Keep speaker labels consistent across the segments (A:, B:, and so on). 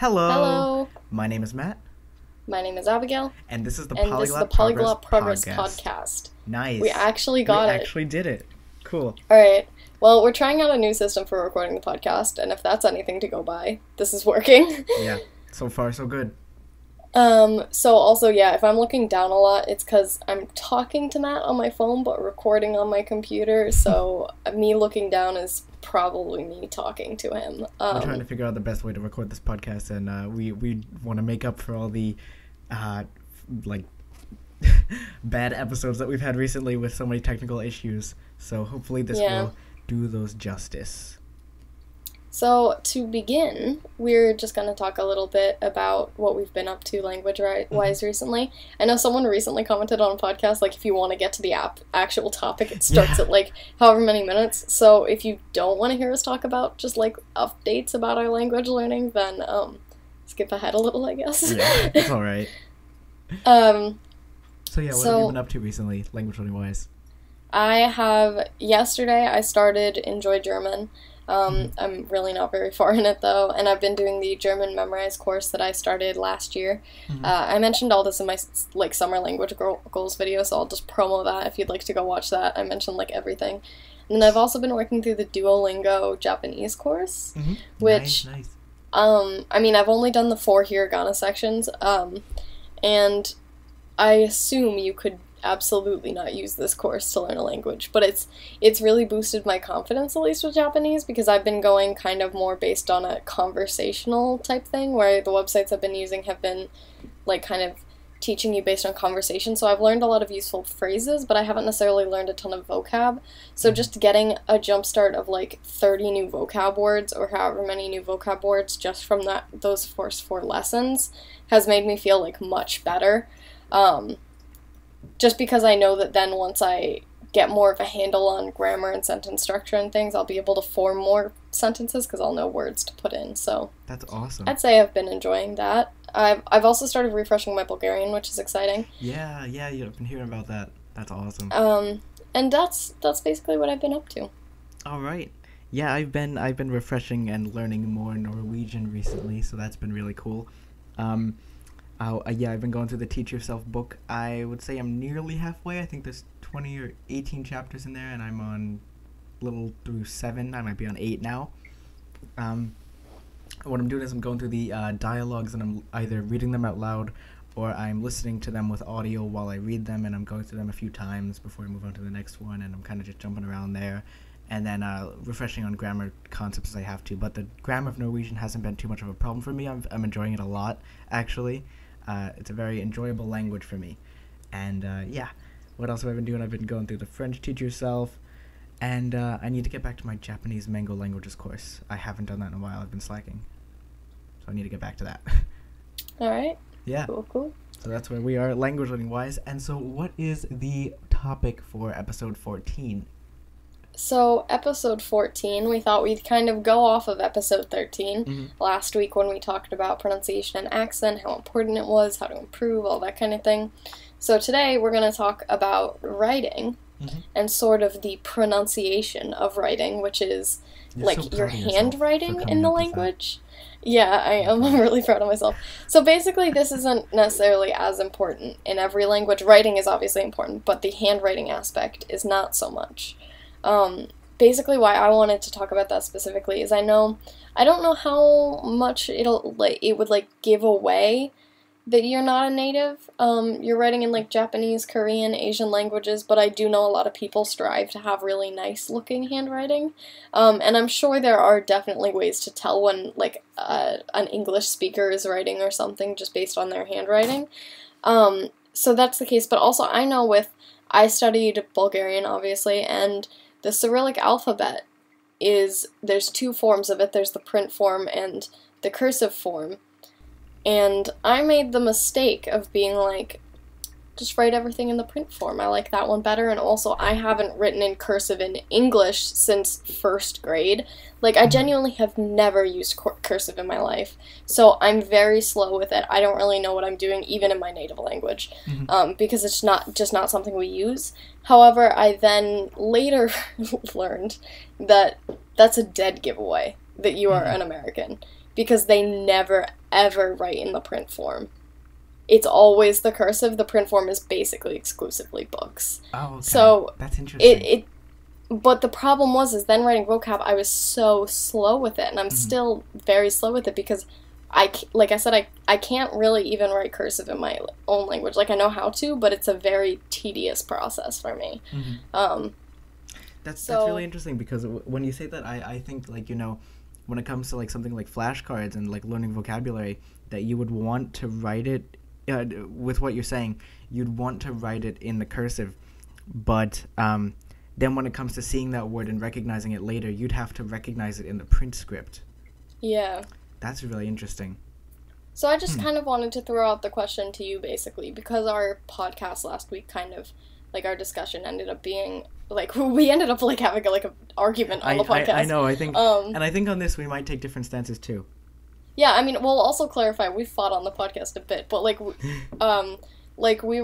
A: Hello.
B: Hello.
A: My name is Matt,
B: My name is Abigail,
A: and this is the Polyglot,
B: this is the Polyglot
A: Progress,
B: Progress,
A: podcast.
B: podcast.
A: Nice.
B: We actually got it.
A: We
B: it.
A: actually did it. Cool.
B: All right. Well, we're trying out a new system for recording the podcast, and if that's anything to go by, this is working.
A: Yeah. So far, so good.
B: um. So also, yeah, if I'm looking down a lot, it's because I'm talking to Matt on my phone, but recording on my computer. So me looking down is probably me talking to him.
A: We're trying to
B: Um,
A: figure out the best way to record this podcast, and uh, we we want to make up for all the, uh, like, bad episodes that we've had recently with so many technical issues. So hopefully this
B: Yeah.
A: will do those justice.
B: So, to begin, we're just going to talk a little bit about what we've been up to language wise recently. I know someone recently commented on a podcast, like, if you want to get to the app, actual topic, it starts
A: Yeah.
B: at like however many minutes. So, if you don't want to hear us talk about just like updates about our language learning, then um, skip ahead a little, I guess.
A: Yeah, it's all right.
B: um,
A: So yeah, what have
B: So-
A: you been up to recently, language learning wise?
B: I have yesterday I started Enjoy German. Um. I'm really not very far in it though, and I've been doing the German Memrise course that I started last year.
A: Mhm.
B: Uh, I mentioned all this in my like summer language goals video, so I'll just promo that if you'd like to go watch that. I mentioned like everything, and then I've also been working through the Duolingo Japanese course.
A: Mhm.
B: which-
A: nice, nice.
B: Um, I mean, I've only done the four hiragana sections, um, and I assume you could absolutely not use this course to learn a language, but it's it's really boosted my confidence at least with Japanese because I've been going kind of more based on a conversational type thing where the websites I've been using have been like kind of teaching you based on conversation. So I've learned a lot of useful phrases, but I haven't necessarily learned a ton of vocab. So just getting a jump start of like 30 new vocab words or however many new vocab words just from that those first four lessons has made me feel like much better. Um, just because I know that then once I get more of a handle on grammar and sentence structure and things, I'll be able to form more sentences because I'll know words to put in. So
A: That's awesome.
B: I'd say I've been enjoying that. I've, I've also started refreshing my Bulgarian, which is exciting.
A: Yeah, yeah, I've been hearing about that. That's awesome.
B: Um, and that's that's basically what I've been up to.
A: All right. Yeah, I've been I've been refreshing and learning more Norwegian recently, so that's been really cool. Um, uh, yeah, I've been going through the Teach Yourself book. I would say I'm nearly halfway. I think there's 20 or 18 chapters in there, and I'm on little through seven. I might be on eight now. Um, what I'm doing is I'm going through the uh, dialogues, and I'm either reading them out loud or I'm listening to them with audio while I read them, and I'm going through them a few times before I move on to the next one, and I'm kind of just jumping around there, and then uh, refreshing on grammar concepts as I have to. But the grammar of Norwegian hasn't been too much of a problem for me. I'm, I'm enjoying it a lot, actually. Uh, it's a very enjoyable language for me. And uh, yeah, what else have I been doing? I've been going through the French Teach Yourself, and uh, I need to get back to my Japanese Mango languages course. I haven't done that in a while. I've been slacking, so I need to get back to that.
B: All right,
A: yeah.
B: cool, cool.
A: So that's where we are language learning wise. And so, what is the topic for episode 14?
B: So episode 14, we thought we'd kind of go off of episode 13
A: Mhm.
B: last week when we talked about pronunciation and accent, how important it was, how to improve, all that kind of thing. So today we're going to talk about writing
A: Mhm.
B: and sort of the pronunciation of writing, which is
A: You're
B: like
A: so
B: your
A: proud of yourself for
B: handwriting in the
A: up with that.
B: language. Yeah, I am. I'm really proud of myself. So basically, this isn't necessarily as important in every language. Writing is obviously important, but the handwriting aspect is not so much. Um, basically, why I wanted to talk about that specifically is I know I don't know how much it'll like it would like give away that you're not a native. Um, you're writing in like Japanese, Korean, Asian languages, but I do know a lot of people strive to have really nice looking handwriting. Um, and I'm sure there are definitely ways to tell when like uh, an English speaker is writing or something just based on their handwriting. Um, so that's the case. But also, I know with I studied Bulgarian, obviously, and the Cyrillic alphabet is there's two forms of it. There's the print form and the cursive form. And I made the mistake of being like, just write everything in the print form. I like that one better. And also, I haven't written in cursive in English since first grade. Like, I genuinely have never used cur- cursive in my life. So I'm very slow with it. I don't really know what I'm doing, even in my native language,
A: Mhm.
B: um, because it's not just not something we use. However, I then later learned that that's a dead giveaway that you are an American because they never ever write in the print form. It's always the cursive. The print form is basically exclusively books.
A: Oh, okay.
B: So
A: that's interesting.
B: It it but the problem was is then writing vocab I was so slow with it and I'm
A: Mhm.
B: still very slow with it because I like I said I I can't really even write cursive in my own language. Like I know how to, but it's a very tedious process for me.
A: Mhm.
B: Um
A: That's that's really interesting because when you say that, I I think like you know, when it comes to like something like flashcards and like learning vocabulary, that you would want to write it. Uh, with what you're saying, you'd want to write it in the cursive, but um, then when it comes to seeing that word and recognizing it later, you'd have to recognize it in the print script.
B: yeah.
A: That's really interesting.
B: So I just
A: Hmm.
B: kind of wanted to throw out the question to you basically because our podcast last week kind of like our discussion ended up being like we ended up like having like an argument on
A: I,
B: the podcast.
A: I I know. I think
B: Um
A: and I think on this we might take different stances too.
B: Yeah, I mean, we'll also clarify we fought on the podcast a bit, but like, um, like we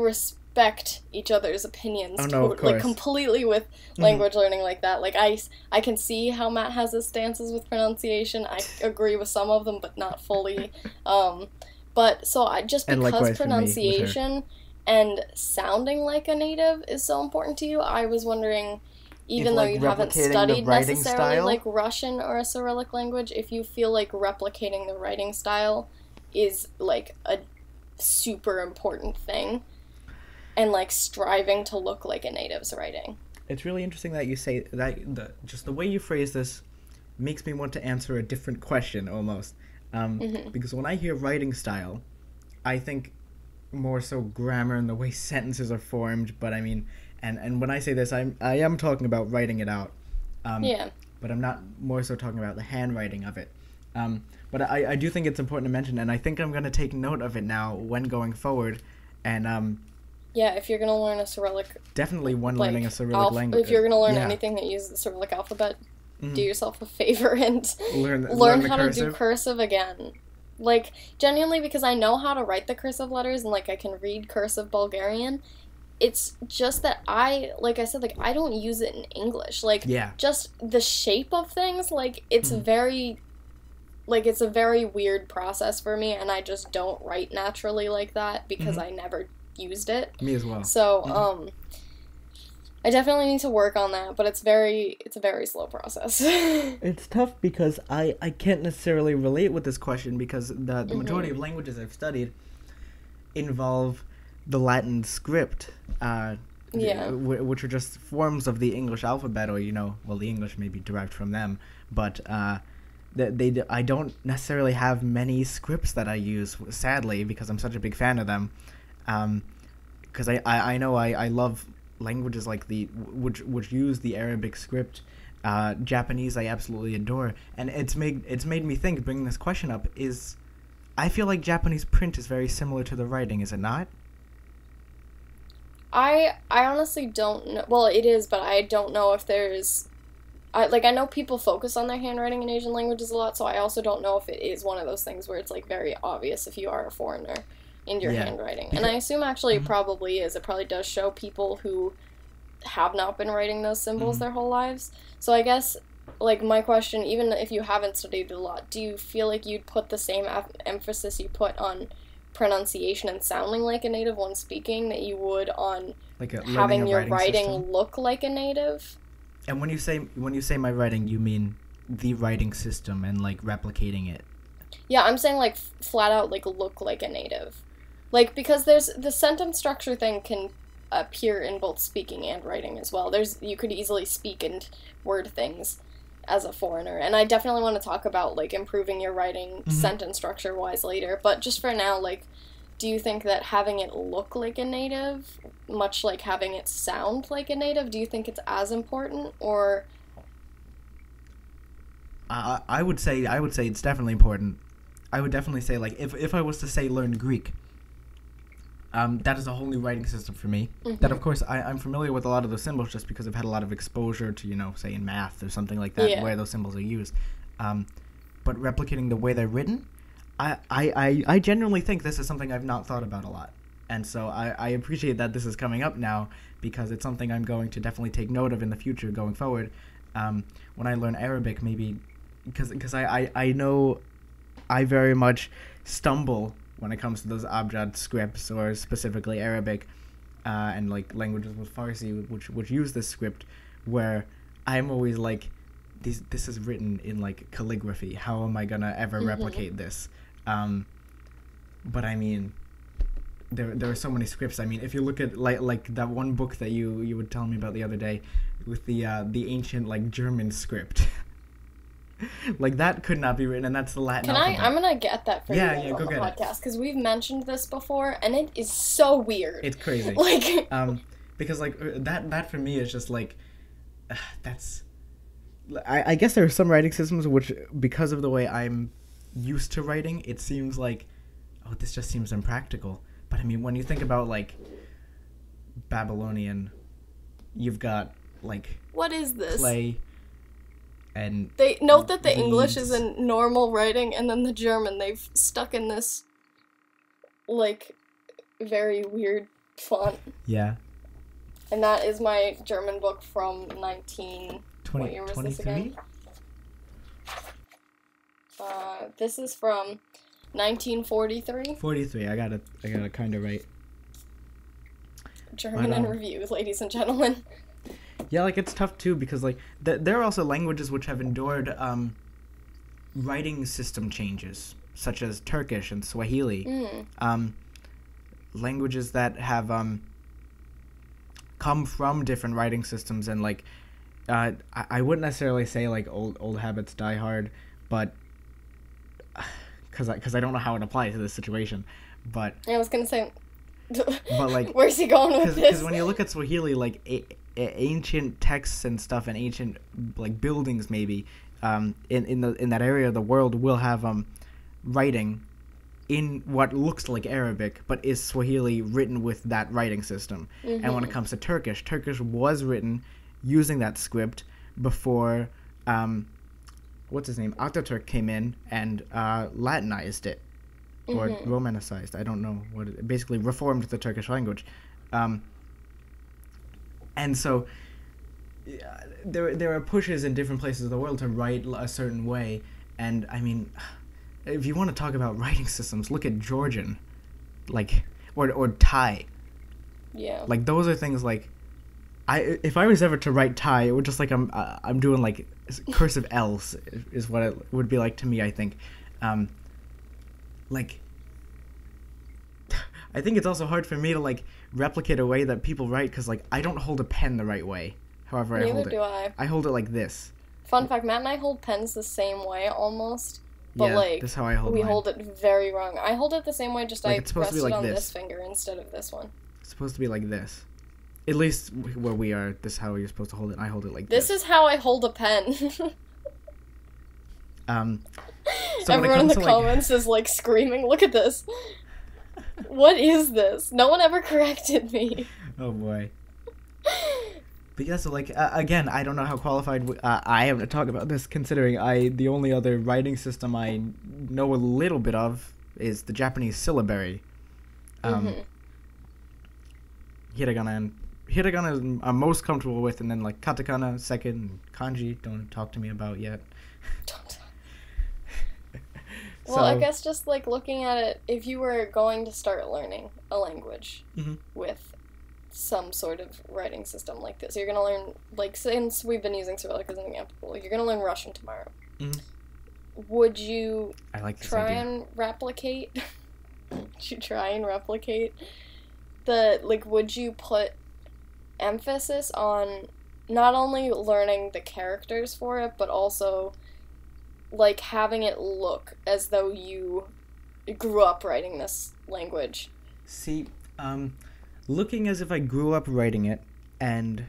B: respect each other's opinions,
A: Oh, no, of
B: like completely with
A: Mhm.
B: language learning like that. Like I, I can see how Matt has his stances with pronunciation. I agree with some of them, but not fully. Um, but so I just
A: And
B: because
A: likewise for me,
B: pronunciation and sounding like a native is so important to you, I was wondering. Even though
A: like,
B: you haven't studied necessarily
A: style?
B: like Russian or a Cyrillic language, if you feel like replicating the writing style is like a super important thing and like striving to look like a native's writing.
A: It's really interesting that you say that. The, just the way you phrase this makes me want to answer a different question almost. Um,
B: Mhm.
A: Because when I hear writing style, I think more so grammar and the way sentences are formed. But I mean, and and when I say this, I'm I am talking about writing it out. Um,
B: Yeah.
A: But I'm not more so talking about the handwriting of it. Um, but I, I do think it's important to mention, and I think I'm going to take note of it now when going forward. And um,
B: Yeah, if you're gonna learn a Cyrillic
A: definitely when
B: like
A: learning a Cyrillic
B: alph-
A: language.
B: if you're gonna learn
A: yeah,
B: anything that uses the Cyrillic alphabet,
A: Mhm.
B: do yourself a favor and
A: learn,
B: learn,
A: the
B: how to do
A: cursive.
B: cursive again. Like genuinely because I know how to write the cursive letters and like I can read cursive Bulgarian. It's just that I like I said like I don't use it in English. Like
A: Yeah.
B: just the shape of things like it's
A: Mhm.
B: very like it's a very weird process for me and I just don't write naturally like that because
A: Mhm.
B: I never used it.
A: Me as well.
B: So,
A: Mhm.
B: um I definitely need to work on that, but it's very it's a very slow process.
A: It's tough because I, I can't necessarily relate with this question because the, the majority
B: Mhm.
A: of languages I've studied involve the Latin script, uh,
B: Yeah.
A: w- which are just forms of the English alphabet, or you know, well, the English may be derived from them, but uh, they, they d- I don't necessarily have many scripts that I use, sadly, because I'm such a big fan of them. Because I, I, I know I, I love languages like the which which use the Arabic script. Uh, Japanese I absolutely adore, and it's made it's made me think. Bringing this question up is, I feel like Japanese print is very similar to the writing, is it not?
B: I I honestly don't know. Well, it is, but I don't know if there's I like I know people focus on their handwriting in Asian languages a lot, so I also don't know if it is one of those things where it's like very obvious if you are a foreigner in your
A: Yeah.
B: handwriting. And I assume actually it
A: Mhm.
B: probably is. It probably does show people who have not been writing those symbols
A: Mhm.
B: their whole lives. So I guess like my question even if you haven't studied a lot, do you feel like you'd put the same em- emphasis you put on pronunciation and sounding like a native when speaking that you would on
A: Like a,
B: having your
A: writing,
B: writing look like a native.
A: And when you say when you say my writing, you mean the writing system and like replicating it.
B: Yeah, I'm saying like f- flat out like look like a native. Like because there's the sentence structure thing can appear in both speaking and writing as well. There's you could easily speak and word things as a foreigner. And I definitely want to talk about like improving your writing
A: Mhm.
B: sentence structure wise later, but just for now like do you think that having it look like a native, much like having it sound like a native, do you think it's as important or
A: I I would say I would say it's definitely important. I would definitely say like if if I was to say learn Greek, um, that is a whole new writing system for me. That of course I, I'm familiar with a lot of those symbols just because I've had a lot of exposure to you know say in math or something like that
B: Yeah.
A: where those symbols are used. Um, but replicating the way they're written, I, I, I, I genuinely think this is something I've not thought about a lot. And so I, I appreciate that this is coming up now because it's something I'm going to definitely take note of in the future going forward. Um, when I learn Arabic, maybe because because I, I, I know I very much stumble when it comes to those abjad scripts or specifically Arabic uh, and like languages with Farsi which which use this script where I'm always like this this is written in like calligraphy. How am I gonna ever
B: Mhm.
A: replicate this? Um, but I mean there there are so many scripts. I mean if you look at like like that one book that you you would tell me about the other day with the uh, the ancient like German script like that could not be written and that's the Latin
B: Can I?
A: alphabet.
B: I'm gonna get that for
A: Yeah,
B: you
A: yeah, go
B: the
A: get it.
B: podcast because we've mentioned this before, and it is so weird.
A: it's crazy
B: like,
A: um because like uh, that that for me is just like uh, that's I, I guess there are some writing systems which because of the way i'm used to writing it seems like oh this just seems impractical but i mean when you think about like babylonian you've got like
B: what is this?
A: clay and
B: They note that the English is in normal writing, and then the German they've stuck in this like very weird font.
A: yeah
B: And that is my German book from 19.
A: 20,
B: What year was this again? Uh, this is from 1943.
A: 43 i got it i got it kind of right
B: German in review, ladies and gentlemen.
A: Yeah, like it's tough too because like th- there are also languages which have endured um, writing system changes, such as Turkish and Swahili.
B: Mm.
A: Um, languages that have um, come from different writing systems and like uh, I-, I wouldn't necessarily say like old old habits die hard, but because I because I don't know how it applies to this situation, but
B: I was gonna say.
A: But, like,
B: where's he going with
A: because
B: this?
A: Because when you look at Swahili, like a- ancient texts and stuff, and ancient like buildings, maybe um, in in the in that area of the world will have um, writing in what looks like Arabic, but is Swahili written with that writing system. And when it comes to Turkish, Turkish was written using that script before. Um, What's his name? Ataturk came in and uh, Latinized it, or
B: Mhm.
A: Romanicized. I don't know what. It, basically, reformed the Turkish language. Um, and so yeah, there there are pushes in different places of the world to write a certain way. And i mean if you want to talk about writing systems look at georgian like or or thai.
B: Yeah.
A: like those are things like i if i was ever to write thai it would just like i'm uh, i'm doing like cursive l's is what it would be like to me i think. Um like i think it's also hard for me to like replicate a way that people write because like i don't hold a pen the right way however i
B: Neither
A: hold
B: do
A: it
B: I.
A: i hold it like this
B: Fun fact: Matt and I hold pens the same way almost, but
A: yeah
B: like
A: that's how i hold
B: we
A: mine.
B: hold it very wrong. I hold it the same way, just
A: Like,
B: I
A: it's supposed
B: rest
A: to be
B: it on this.
A: this.
B: finger instead of this one.
A: it's supposed to be like this at least where we are this is how you're supposed to hold it i hold it like
B: This
A: this,
B: is how I hold a pen.
A: um so
B: Everyone in the
A: like-
B: comments is like screaming, "Look at this! What is this?" No one ever corrected me.
A: Oh boy. But yeah, so like uh, again, I don't know how qualified w- uh, I am to talk about this, considering I the only other writing system I know a little bit of is the Japanese syllabary. Um,
B: Mhm.
A: Hiragana and hiragana is I'm most comfortable with, and then like katakana second, kanji don't talk to me about yet.
B: Well, I guess just like looking at it, if you were going to start learning a language
A: Mhm.
B: with some sort of writing system like this, you're gonna learn like since we've been using Cyrillic as an example, you're gonna learn Russian tomorrow.
A: Mhm.
B: Would you
A: I like
B: try
A: idea.
B: and replicate? would you try and replicate the like? Would you put emphasis on not only learning the characters for it, but also like having it look as though you grew up writing this language?
A: See, um, looking as if I grew up writing it, and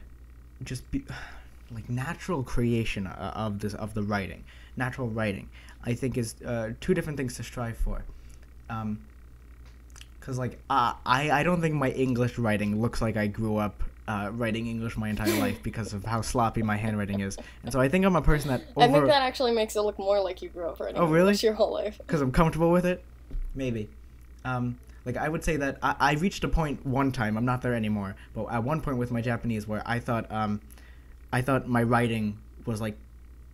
A: just be like natural creation of this of the writing, natural writing, I think is uh, two different things to strive for. Um, cause like uh, I I don't think my English writing looks like I grew up. Uh, writing English my entire life because of how sloppy my handwriting is, and so I think I'm a person that
B: I think that actually makes it look more like you grew up writing
A: Oh, really?
B: English your whole life.
A: because I'm comfortable with it. Maybe. Um, like I would say that I, I reached a point one time. I'm not there anymore, but at one point with my Japanese where I thought um, I thought my writing was like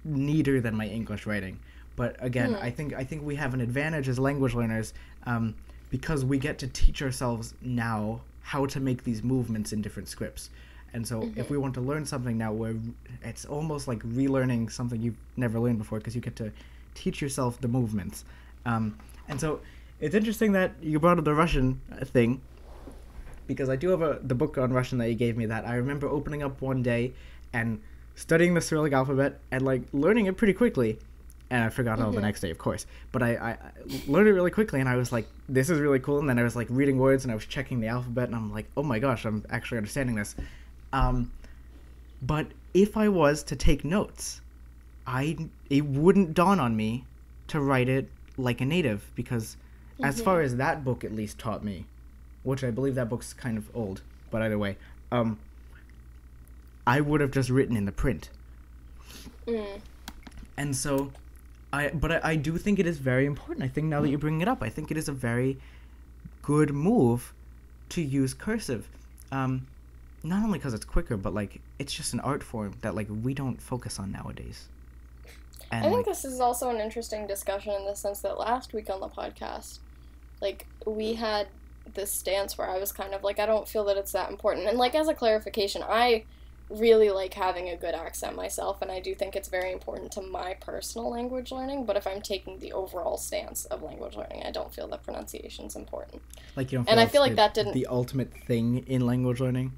A: neater than my English writing, But again,
B: Hmm.
A: I think I think we have an advantage as language learners um, because we get to teach ourselves now how to make these movements in different scripts. And so, if we want to learn something now, where it's almost like relearning something you've never learned before, because you get to teach yourself the movements. Um, and so, it's interesting that you brought up the Russian uh, thing, because I do have a the book on Russian that you gave me. That I remember opening up one day and studying the Cyrillic alphabet and like learning it pretty quickly. And I forgot all the next day, of course. But I, I, learned it really quickly, and I was like, "This is really cool." And then I was like reading words, and I was checking the alphabet, and I'm like, "Oh my gosh, I'm actually understanding this." Um, but if I was to take notes, I it wouldn't dawn on me to write it like a native because, as far as that book at least taught me, which I believe that book's kind of old, but either way, um, I would have just written in the print.
B: Mm.
A: And so, I but I, I do think it is very important. I think now that you're bringing it up, I think it is a very good move to use cursive. Um, not only because it's quicker, but like it's just an art form that like we don't focus on nowadays. And
B: I think
A: like,
B: this is also an interesting discussion in the sense that last week on the podcast, like we had this stance where I was kind of like, I don't feel that it's that important. And like as a clarification, I really like having a good accent myself, and I do think it's very important to my personal language learning. But if I'm taking the overall stance of language learning, I don't feel that pronunciation's important.
A: like you don't.
B: and I feel like
A: the-
B: that didn't-
A: the ultimate thing in language learning.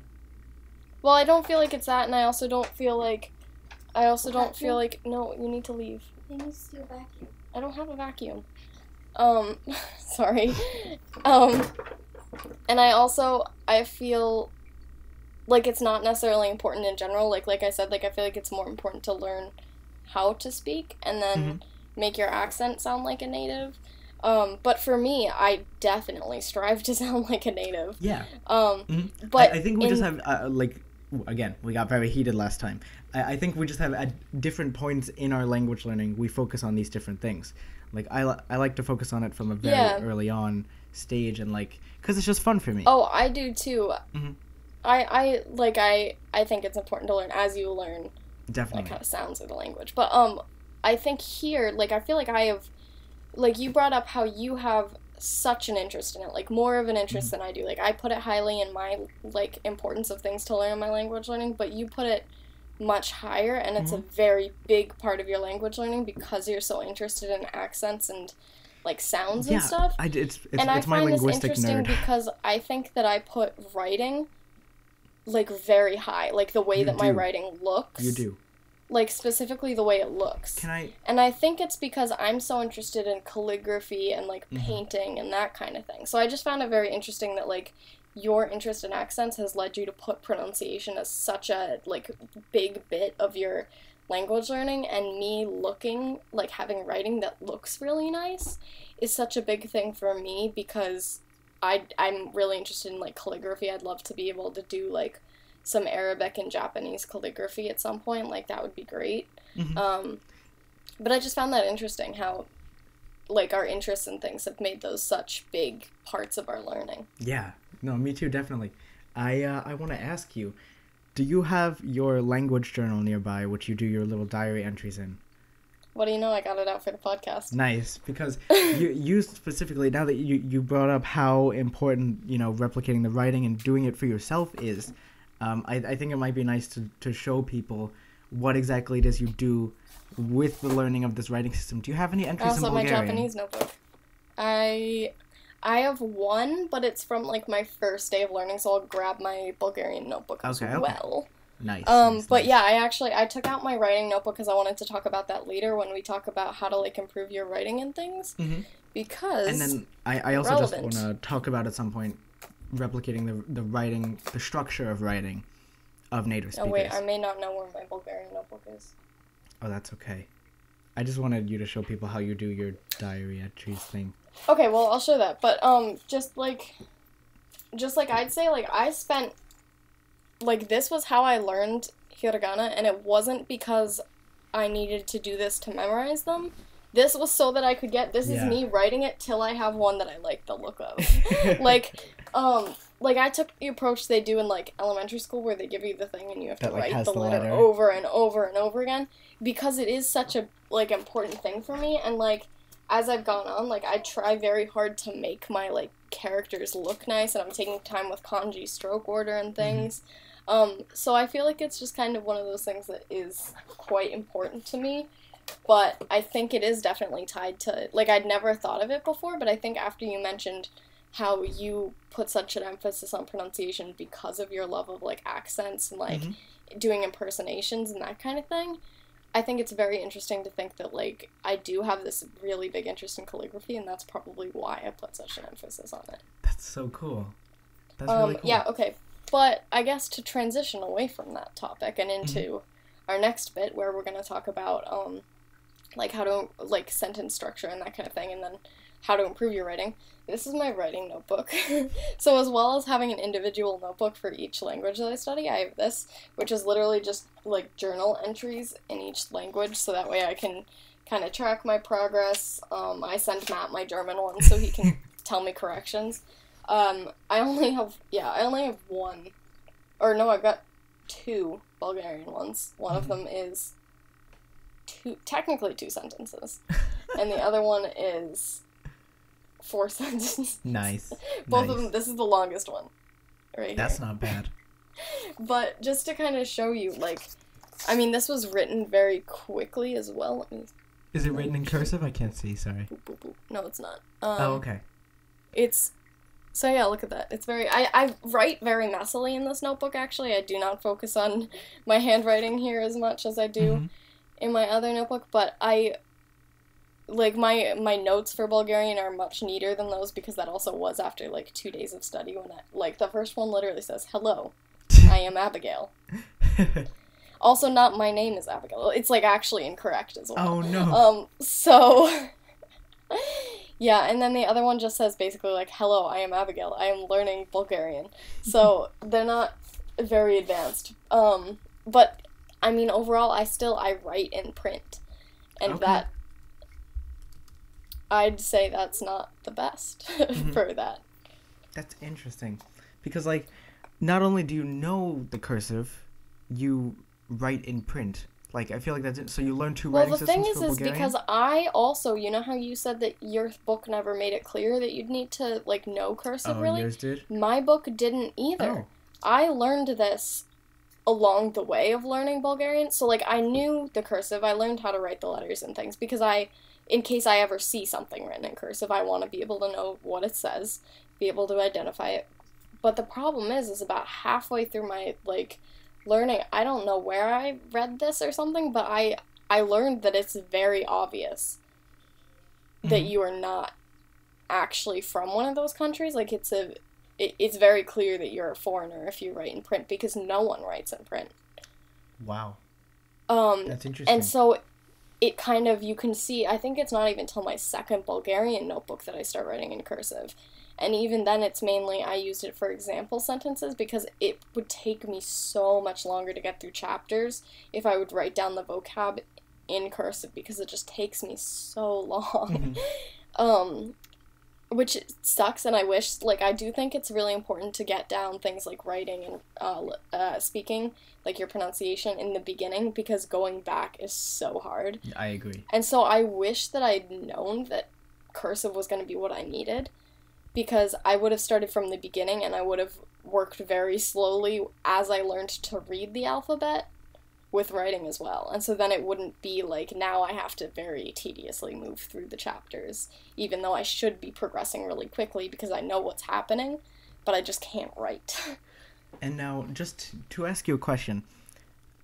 B: Well, I don't feel like it's that, and I also don't feel like. I also don't feel like. No, you need to leave.
C: He needs to vacuum.
B: I don't have a vacuum. Um, sorry. Um, and I also I feel like it's not necessarily important in general. Like like I said, like I feel like it's more important to learn how to speak and then make your accent sound like a native. Um, but for me, I definitely strive to sound like a native.
A: Yeah.
B: Um,
A: Mhm.
B: but
A: I, I think we
B: in-
A: just have uh, like again we got very heated last time. I, I think we just have at different points in our language learning we focus on these different things. Like I, li- I like to focus on it from a very
B: Yeah.
A: early on stage and like because it's just fun for me.
B: Oh, I do too.
A: Mhm.
B: I I like I I think it's important to learn as you learn
A: Definitely.
B: kind of sounds of the language. But um, I think here, like, I feel like I have, like, you brought up how you have such an interest in it, like more of an interest than I do. Like, I put it highly in my like importance of things to learn in my language learning, but you put it much higher, and it's a very big part of your language learning because you're so interested in accents and like sounds
A: yeah,
B: and stuff
A: I, it's it's,
B: and I
A: it's my
B: find this interesting
A: nerd.
B: because I think that I put writing like very high, like the way
A: You
B: that my writing looks.
A: You do.
B: Like specifically the way it looks.
A: Can I?
B: and I think it's because I'm so interested in calligraphy and like
A: Mhm.
B: painting and that kind of thing. So I just found it very interesting that like your interest in accents has led you to put pronunciation as such a like big bit of your language learning and me looking like having writing that looks really nice is such a big thing for me because I I'm really interested in like calligraphy. I'd love to be able to do like some Arabic and Japanese calligraphy at some point. Like that would be great.
A: Mhm.
B: Um, but I just found that interesting how like our interests and things have made those such big parts of our learning.
A: Yeah. No, me too. Definitely. I uh, I want to ask you, do you have your language journal nearby, which you do your little diary entries in?
B: What do you know? I got it out for the podcast.
A: Nice, because you you specifically now that you you brought up how important you know replicating the writing and doing it for yourself is, um, I I think it might be nice to to show people what exactly it is you do with the learning of this writing system. Do you have any
B: I
A: entries in
B: also have my Japanese notebook. I I have one, but it's from like my first day of learning, so I'll grab my Bulgarian notebook as
A: Okay, okay. Nice.
B: Um,
A: nice,
B: but
A: nice.
B: yeah, I actually I took out my writing notebook because I wanted to talk about that later when we talk about how to like improve your writing and things.
A: Mhm.
B: Because
A: And then I, I also
B: relevant.
A: just want to talk about at some point replicating the the writing, the structure of writing of native speakers.
B: oh wait, I may not know where my Bulgarian notebook is.
A: Oh, that's okay. I just wanted you to show people how you do your diary entries thing.
B: Okay, well I'll show that. But um, just like, just like I'd say, like I spent, like this was how I learned hiragana, and it wasn't because I needed to do this to memorize them. This was so that I could get. This
A: Yeah.
B: is me writing it till I have one that I like the look of. like, um, like I took the approach they do in like elementary school where they give you the thing and you have to
A: That, like,
B: write the,
A: the
B: letter,
A: letter.
B: over and over and over again because it is such a like important thing for me and like as I've gone on like I try very hard to make my like characters look nice and I'm taking time with kanji stroke order and things. Um so I feel like it's just kind of one of those things that is quite important to me. But I think it is definitely tied to like I'd never thought of it before, but I think after you mentioned how you put such an emphasis on pronunciation because of your love of like accents and like
A: Mhm.
B: doing impersonations and that kind of thing. I think it's very interesting to think that like I do have this really big interest in calligraphy and that's probably why I put such an emphasis on it.
A: That's so cool. That's
B: Um,
A: really cool.
B: yeah, okay. But I guess to transition away from that topic and into
A: Mm-hmm.
B: our next bit where we're going to talk about um like how to like sentence structure and that kind of thing and then how to improve your writing. This is my writing notebook. so as well as having an individual notebook for each language that I study, I have this which is literally just like journal entries in each language so that way I can kind of track my progress. Um, I send Matt my German one so he can tell me corrections. Um, I only have yeah, I only have one, or no, I've got two Bulgarian ones. One of them is two, technically two sentences, and the other one is four sentences.
A: nice.
B: Both
A: nice.
B: of them. This is the longest one, right
A: That's
B: here.
A: not bad.
B: But just to kind of show you, like, I mean, this was written very quickly as well. Let me
A: Is it written in cursive? I can't see. Sorry.
B: boop, boop, boop. No, it's not. Um,
A: oh, okay.
B: It's so yeah. Look at that. It's very. I I write very messily in this notebook. Actually, I do not focus on my handwriting here as much as I do
A: Mhm.
B: in my other notebook. But I like my my notes for Bulgarian are much neater than those because that also was after like two days of study. When I like the first one literally says hello, I am Abigail. Also, not my name is Abigail. It's like actually incorrect as well.
A: oh no.
B: Um, so yeah, and then the other one just says basically like, "Hello, I am Abigail. I am learning Bulgarian." So they're not very advanced. Um, but I mean, overall, I still I write in print, and
A: Okay.
B: that I'd say that's not the best
A: Mhm.
B: for that.
A: That's interesting, because like, not only do you know the cursive, you write in print. Like I feel like that's it. so you learn two
B: Well,
A: writing
B: the thing is, is
A: Bulgarian.
B: because I also, you know how you said that your book never made it clear that you'd need to like know cursive
A: oh,
B: really.
A: yours did.
B: My book didn't either.
A: Oh,
B: I learned this along the way of learning Bulgarian. So like I knew the cursive. I learned how to write the letters and things because I in case I ever see something written in cursive, I want to be able to know what it says, be able to identify it. But the problem is is about halfway through my like learning, I don't know where I read this or something, but I I learned that it's very obvious that
A: Mhm.
B: you are not actually from one of those countries. Like it's a it, it's very clear that you're a foreigner if you write in print because no one writes in print.
A: wow,
B: Um,
A: that's interesting.
B: and so it kind of you can see. I think it's not even till my second Bulgarian notebook that I start writing in cursive, and even then, it's mainly I used it for example sentences because it would take me so much longer to get through chapters if I would write down the vocab in cursive because it just takes me so long.
A: Mhm.
B: um which sucks and i wish like i do think it's really important to get down things like writing and uh, uh, speaking like your pronunciation in the beginning because going back is so hard
A: I agree.
B: and so i wish that i'd known that cursive was going to be what i needed because i would have started from the beginning and i would have worked very slowly as i learned to read the alphabet with writing as well. And so then it wouldn't be like now I have to very tediously move through the chapters, even though I should be progressing really quickly because I know what's happening, but I just can't write.
A: And now, just to ask you a question,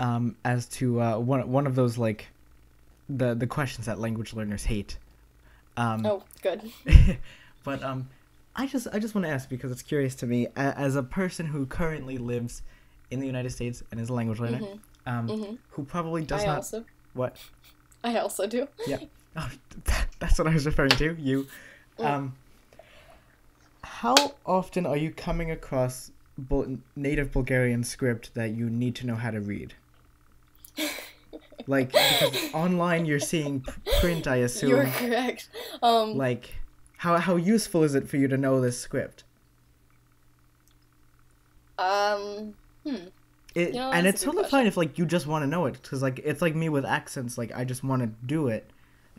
A: um, as to uh, one one of those like the the questions that language learners hate. Um,
B: oh, good.
A: but um, I just I just want to ask because it's curious to me as a person who currently lives in the United States and is a language learner,
B: Mhm.
A: um,
B: Mhm.
A: who probably does
B: I
A: not
B: also
A: what
B: I also do.
A: Oh, that, that's what I was referring to. You.
B: Mm.
A: Um, how often are you coming across Bul- native Bulgarian script that you need to know how to read? Like because online you're seeing print, I assume.
B: You're correct. Um
A: Like, how how useful is it for you to know this script?
B: Um, hmm.
A: It,
B: You know,
A: and it's totally fine if like you just want to know it because like it's like me with accents like i just want to do it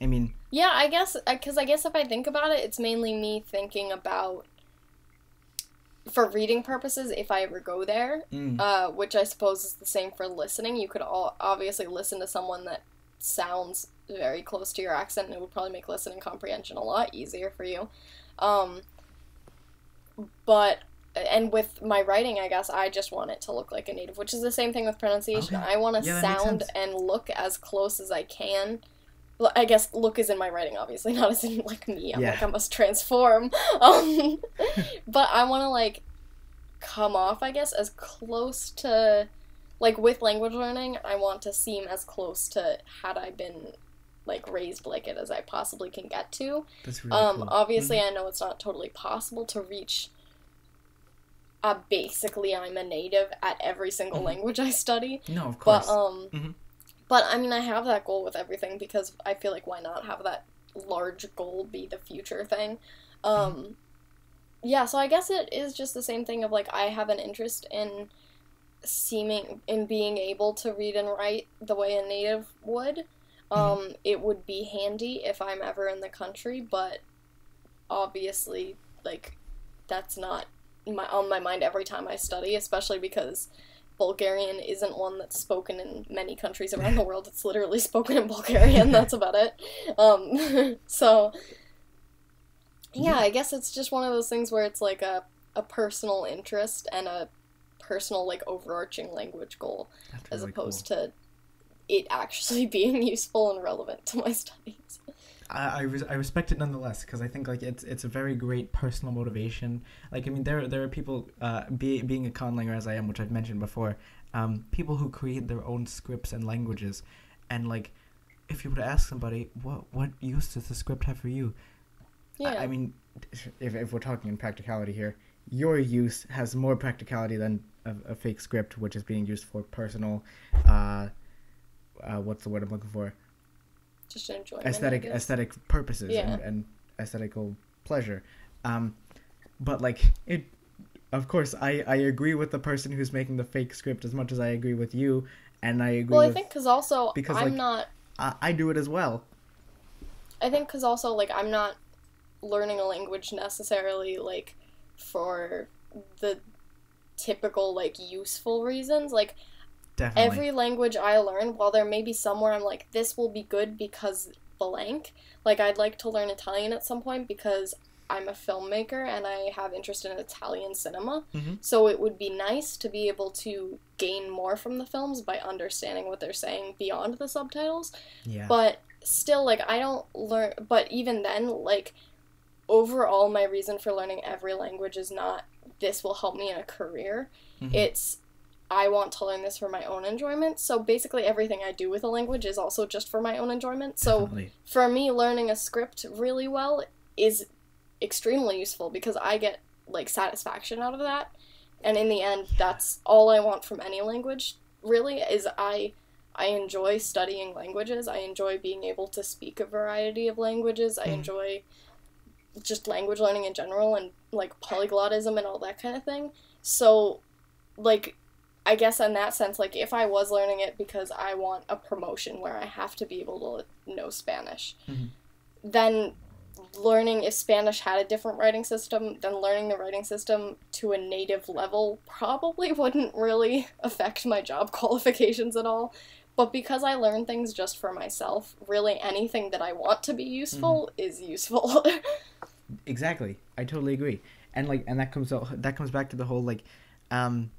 A: i mean
B: Yeah, I guess because I guess if I think about it, it's mainly me thinking about for reading purposes if I ever go there,
A: mm,
B: uh, which I suppose is the same for listening. You could all obviously listen to someone that sounds very close to your accent, and it would probably make listening comprehension a lot easier for you. Um, but and with my writing, I guess I just want it to look like a native, which is the same thing with pronunciation.
A: Okay.
B: I want to
A: Yeah,
B: sound and look as close as I can. I guess look is in my writing, obviously, not as in like me. I'm
A: Yeah.
B: like I must transform. Um, but I want to like come off, I guess, as close to like with language learning. I want to seem as close to had I been like raised like it as I possibly can get to.
A: that's really
B: Um,
A: cool.
B: obviously, I know it's not totally possible to reach. Uh, basically, I'm a native at every single
A: Mhm.
B: language I study,
A: no of course
B: but um,
A: Mhm.
B: but I mean, I have that goal with everything because I feel like why not have that large goal be the future thing. Um, yeah, so I guess it is just the same thing of like I have an interest in seeming in being able to read and write the way a native would. Um, it would be handy if I'm ever in the country, but obviously, like, that's not my, on my mind every time I study, especially because Bulgarian isn't one that's spoken in many countries around the world. It's literally spoken in Bulgarian. That's about it. Um, so, yeah,
A: Yeah.
B: I guess it's just one of those things where it's like a, a personal interest and a personal, like, overarching language goal
A: That's
B: as
A: really
B: opposed
A: cool.
B: to it actually being useful and relevant to my studies.
A: I, I, res- I respect it nonetheless because I think like it's it's a very great personal motivation. Like I mean, there there are people, uh, be, being a conlanger as I am, which I've mentioned before, um, people who create their own scripts and languages, and like, if you were to ask somebody, what what use does the script have for you?
B: Yeah.
A: I, I mean, if if we're talking in practicality here, your use has more practicality than a, a fake script, which is being used for personal, uh, uh, what's the word I'm looking for?
B: just enjoyment.
A: Aesthetic aesthetic purposes
B: Yeah.
A: and, and aesthetical pleasure um but like it of course i i agree with the person who's making the fake script as much as i agree with you and i agree
B: Well, I
A: with
B: think because also
A: because,
B: I'm
A: like-
B: not.
A: I, I do it as well
B: I think because also like I'm not learning a language necessarily like for the typical like useful reasons. Like
A: definitely
B: every language I learn, while there may be somewhere I'm like this will be good because blank. Like I'd like to learn Italian at some point because I'm a filmmaker and I have interest in Italian cinema.
A: Mhm.
B: So it would be nice to be able to gain more from the films by understanding what they're saying beyond the subtitles.
A: yeah
B: But still, like, I don't learn. But even then, like, overall, my reason for learning every language is not this will help me in a career.
A: Mhm.
B: It's I want to learn this for my own enjoyment. So basically, everything I do with a language is also just for my own enjoyment. So
A: Definitely.
B: for me, learning a script really well is extremely useful because I get like satisfaction out of that. And in the end, that's all I want from any language. Really, is I I enjoy studying languages. I enjoy being able to speak a variety of languages. I
A: Mhm.
B: enjoy just language learning in general and like polyglottism and all that kind of thing. So, like, I guess in that sense, like, if I was learning it because I want a promotion where I have to be able to know Spanish,
A: Mhm.
B: then learning if Spanish had a different writing system, then learning the writing system to a native level probably wouldn't really affect my job qualifications at all. But because I learn things just for myself, really anything that I want to be useful is useful.
A: exactly. I totally agree. And like and that comes out that comes back to the whole like um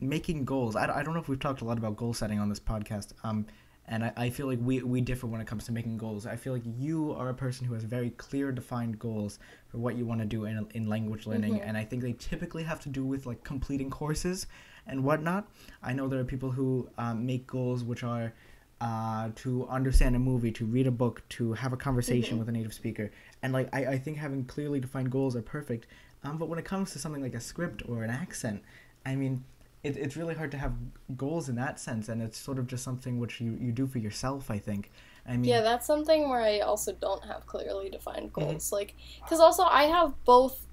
A: making goals. I, I don't know if we've talked a lot about goal setting on this podcast um and I, I feel like we, we differ when it comes to making goals. I feel like you are a person who has very clear defined goals for what you want to do in, in language learning
B: Mhm.
A: and i think they typically have to do with like completing courses and whatnot i know there are people who um, make goals which are uh, to understand a movie, to read a book, to have a conversation
B: Mhm.
A: with a native speaker. And like I, I think having clearly defined goals are perfect. Um, but when it comes to something like a script or an accent, I mean, it, it's really hard to have goals in that sense, and it's sort of just something which you, you do for yourself. I think. I mean,
B: yeah, that's something where I also don't have clearly defined
A: Mm-hmm.
B: goals. Like, because also I have both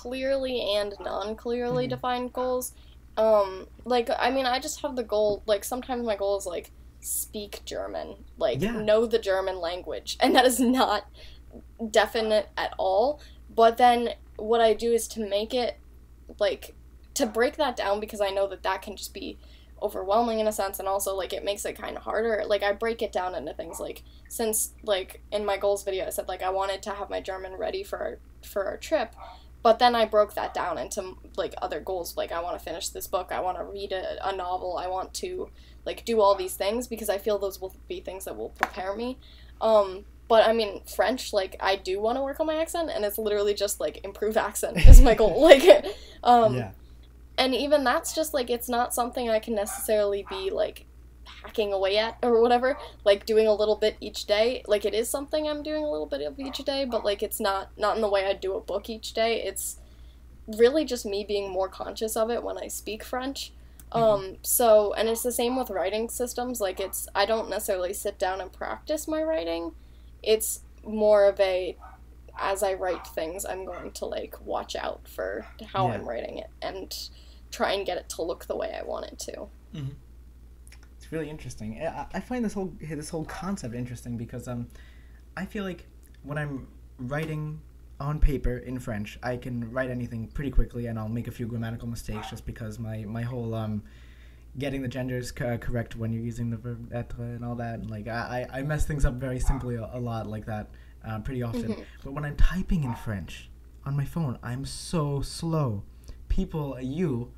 B: clearly and non-clearly
A: Mhm.
B: defined goals. Um, like I mean, I just have the goal. Like sometimes my goal is like speak German, like
A: Yeah.
B: know the German language, and that is not definite at all. But then what I do is to make it like to break that down because I know that that can just be overwhelming in a sense and also like it makes it kind of harder like i break it down into things like since like in my goals video i said like i wanted to have my german ready for our, for our trip but then i broke that down into like other goals like i want to finish this book i want to read a, a novel i want to like do all these things because i feel those will be things that will prepare me um but i mean french like i do want to work on my accent and it's literally just like improve accent is my goal like um
A: yeah.
B: and even that's just like it's not something I can necessarily be like hacking away at or whatever like doing a little bit each day. Like it is something I'm doing a little bit of each day but like it's not not in the way I do a book each day. It's really just me being more conscious of it when I speak French. Um so and it's the same with writing systems. Like it's I don't necessarily sit down and practice my writing. It's more of a as I write things, I'm going to like watch out for how
A: Yeah.
B: I'm writing it and try and get it to look the way I want it to.
A: It's really interesting. I, I find this whole this whole concept interesting because um, I feel like when I'm writing on paper in French, I can write anything pretty quickly, and I'll make a few grammatical mistakes just because my my whole um, getting the genders co- correct when you're using the verb être and all that. Like I I mess things up very simply a, a lot like that, uh, pretty often.
B: Mhm.
A: But when I'm typing in French on my phone, I'm so slow. People, you,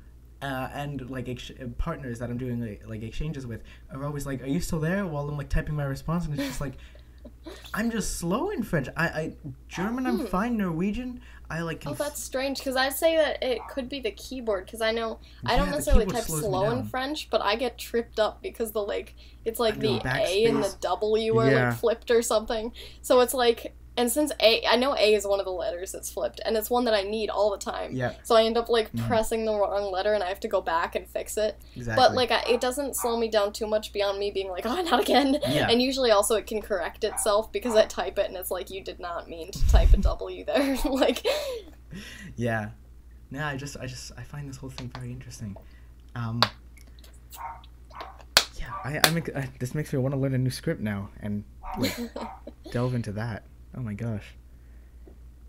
A: uh, and like ex- uh, partners that I'm doing like, like exchanges with are always like, "Are you still there?" While I'm like typing my response, and it's just like, I'm just slow in French. I, I German, I'm
B: Hmm.
A: fine. Norwegian, I like. Can
B: Oh, that's strange because I'd say that it could be the keyboard because I know I don't
A: Yeah,
B: necessarily type slow in. French, but I get tripped up because the like it's like
A: I
B: the
A: know,
B: A and the. W are
A: Yeah.
B: like flipped or something. So it's like and since A I know A is one of the letters that's flipped and it's one that I need all the time.
A: Yeah,
B: So I end up like
A: Mhm.
B: pressing the wrong letter and I have to go back and fix it.
A: exactly.
B: But like I, it doesn't slow me down too much beyond me being like, oh, not again.
A: Yeah.
B: And usually also it can correct itself because I type it and it's like you did not mean to type a W there. like,
A: yeah, no, I just, I just, I find this whole thing very interesting. Um, yeah, I, I make I, this makes me want to learn a new script now and like delve into that. Oh my gosh.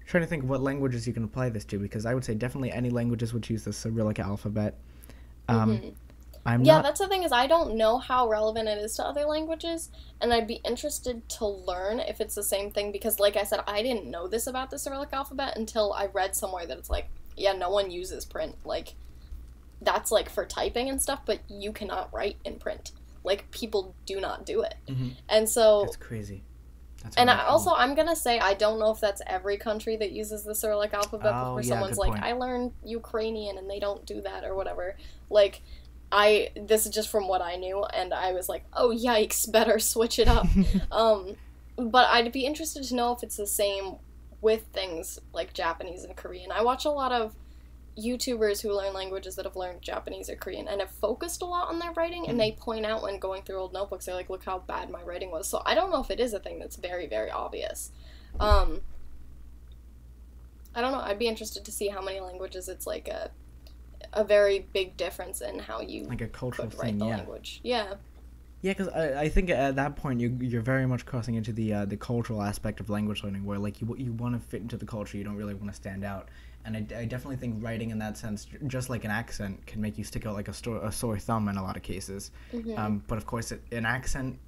A: trying to think of what languages you can apply this to because I would say definitely any languages would use the Cyrillic alphabet. Um,
B: Mhm.
A: I'm
B: yeah,
A: not.
B: that's the thing is I don't know how relevant it is to other languages, and I'd be interested to learn if it's the same thing because, like I said, I didn't know this about the Cyrillic alphabet until I read somewhere that it's like, yeah, no one uses print. Like, that's like for typing and stuff, but you cannot write in print. Like, people do not do it,
A: Mhm.
B: and so
A: That's crazy. That's
B: And
A: really
B: I
A: cool.
B: also, I'm gonna say I don't know if that's every country that uses the Cyrillic alphabet.
A: Oh,
B: where
A: yeah,
B: someone's like,
A: point.
B: I learned Ukrainian and they don't do that or whatever. Like, I this is just from what I knew, and I was like, oh yikes, better switch it up. um, but I'd be interested to know if it's the same with things like Japanese and Korean. I watch a lot of YouTubers who learn languages that have learned Japanese or Korean and have focused a lot on their writing, and they point out when going through old notebooks, they're like, "Look how bad my writing was." So I don't know if it is a thing that's very, very obvious. Um, I don't know. I'd be interested to see how many languages it's like a a very big difference in how you
A: like a cultural
B: could write
A: thing,
B: the
A: yeah.
B: language. Yeah.
A: Yeah, because I, I think at that point you you're very much crossing into the uh, the cultural aspect of language learning, where like you you want to fit into the culture, you don't really want to stand out. And I, I definitely think writing in that sense, just like an accent, can make you stick out like a, sto- a sore thumb in a lot of cases.
B: Mhm.
A: Um, but of course, it, an accent,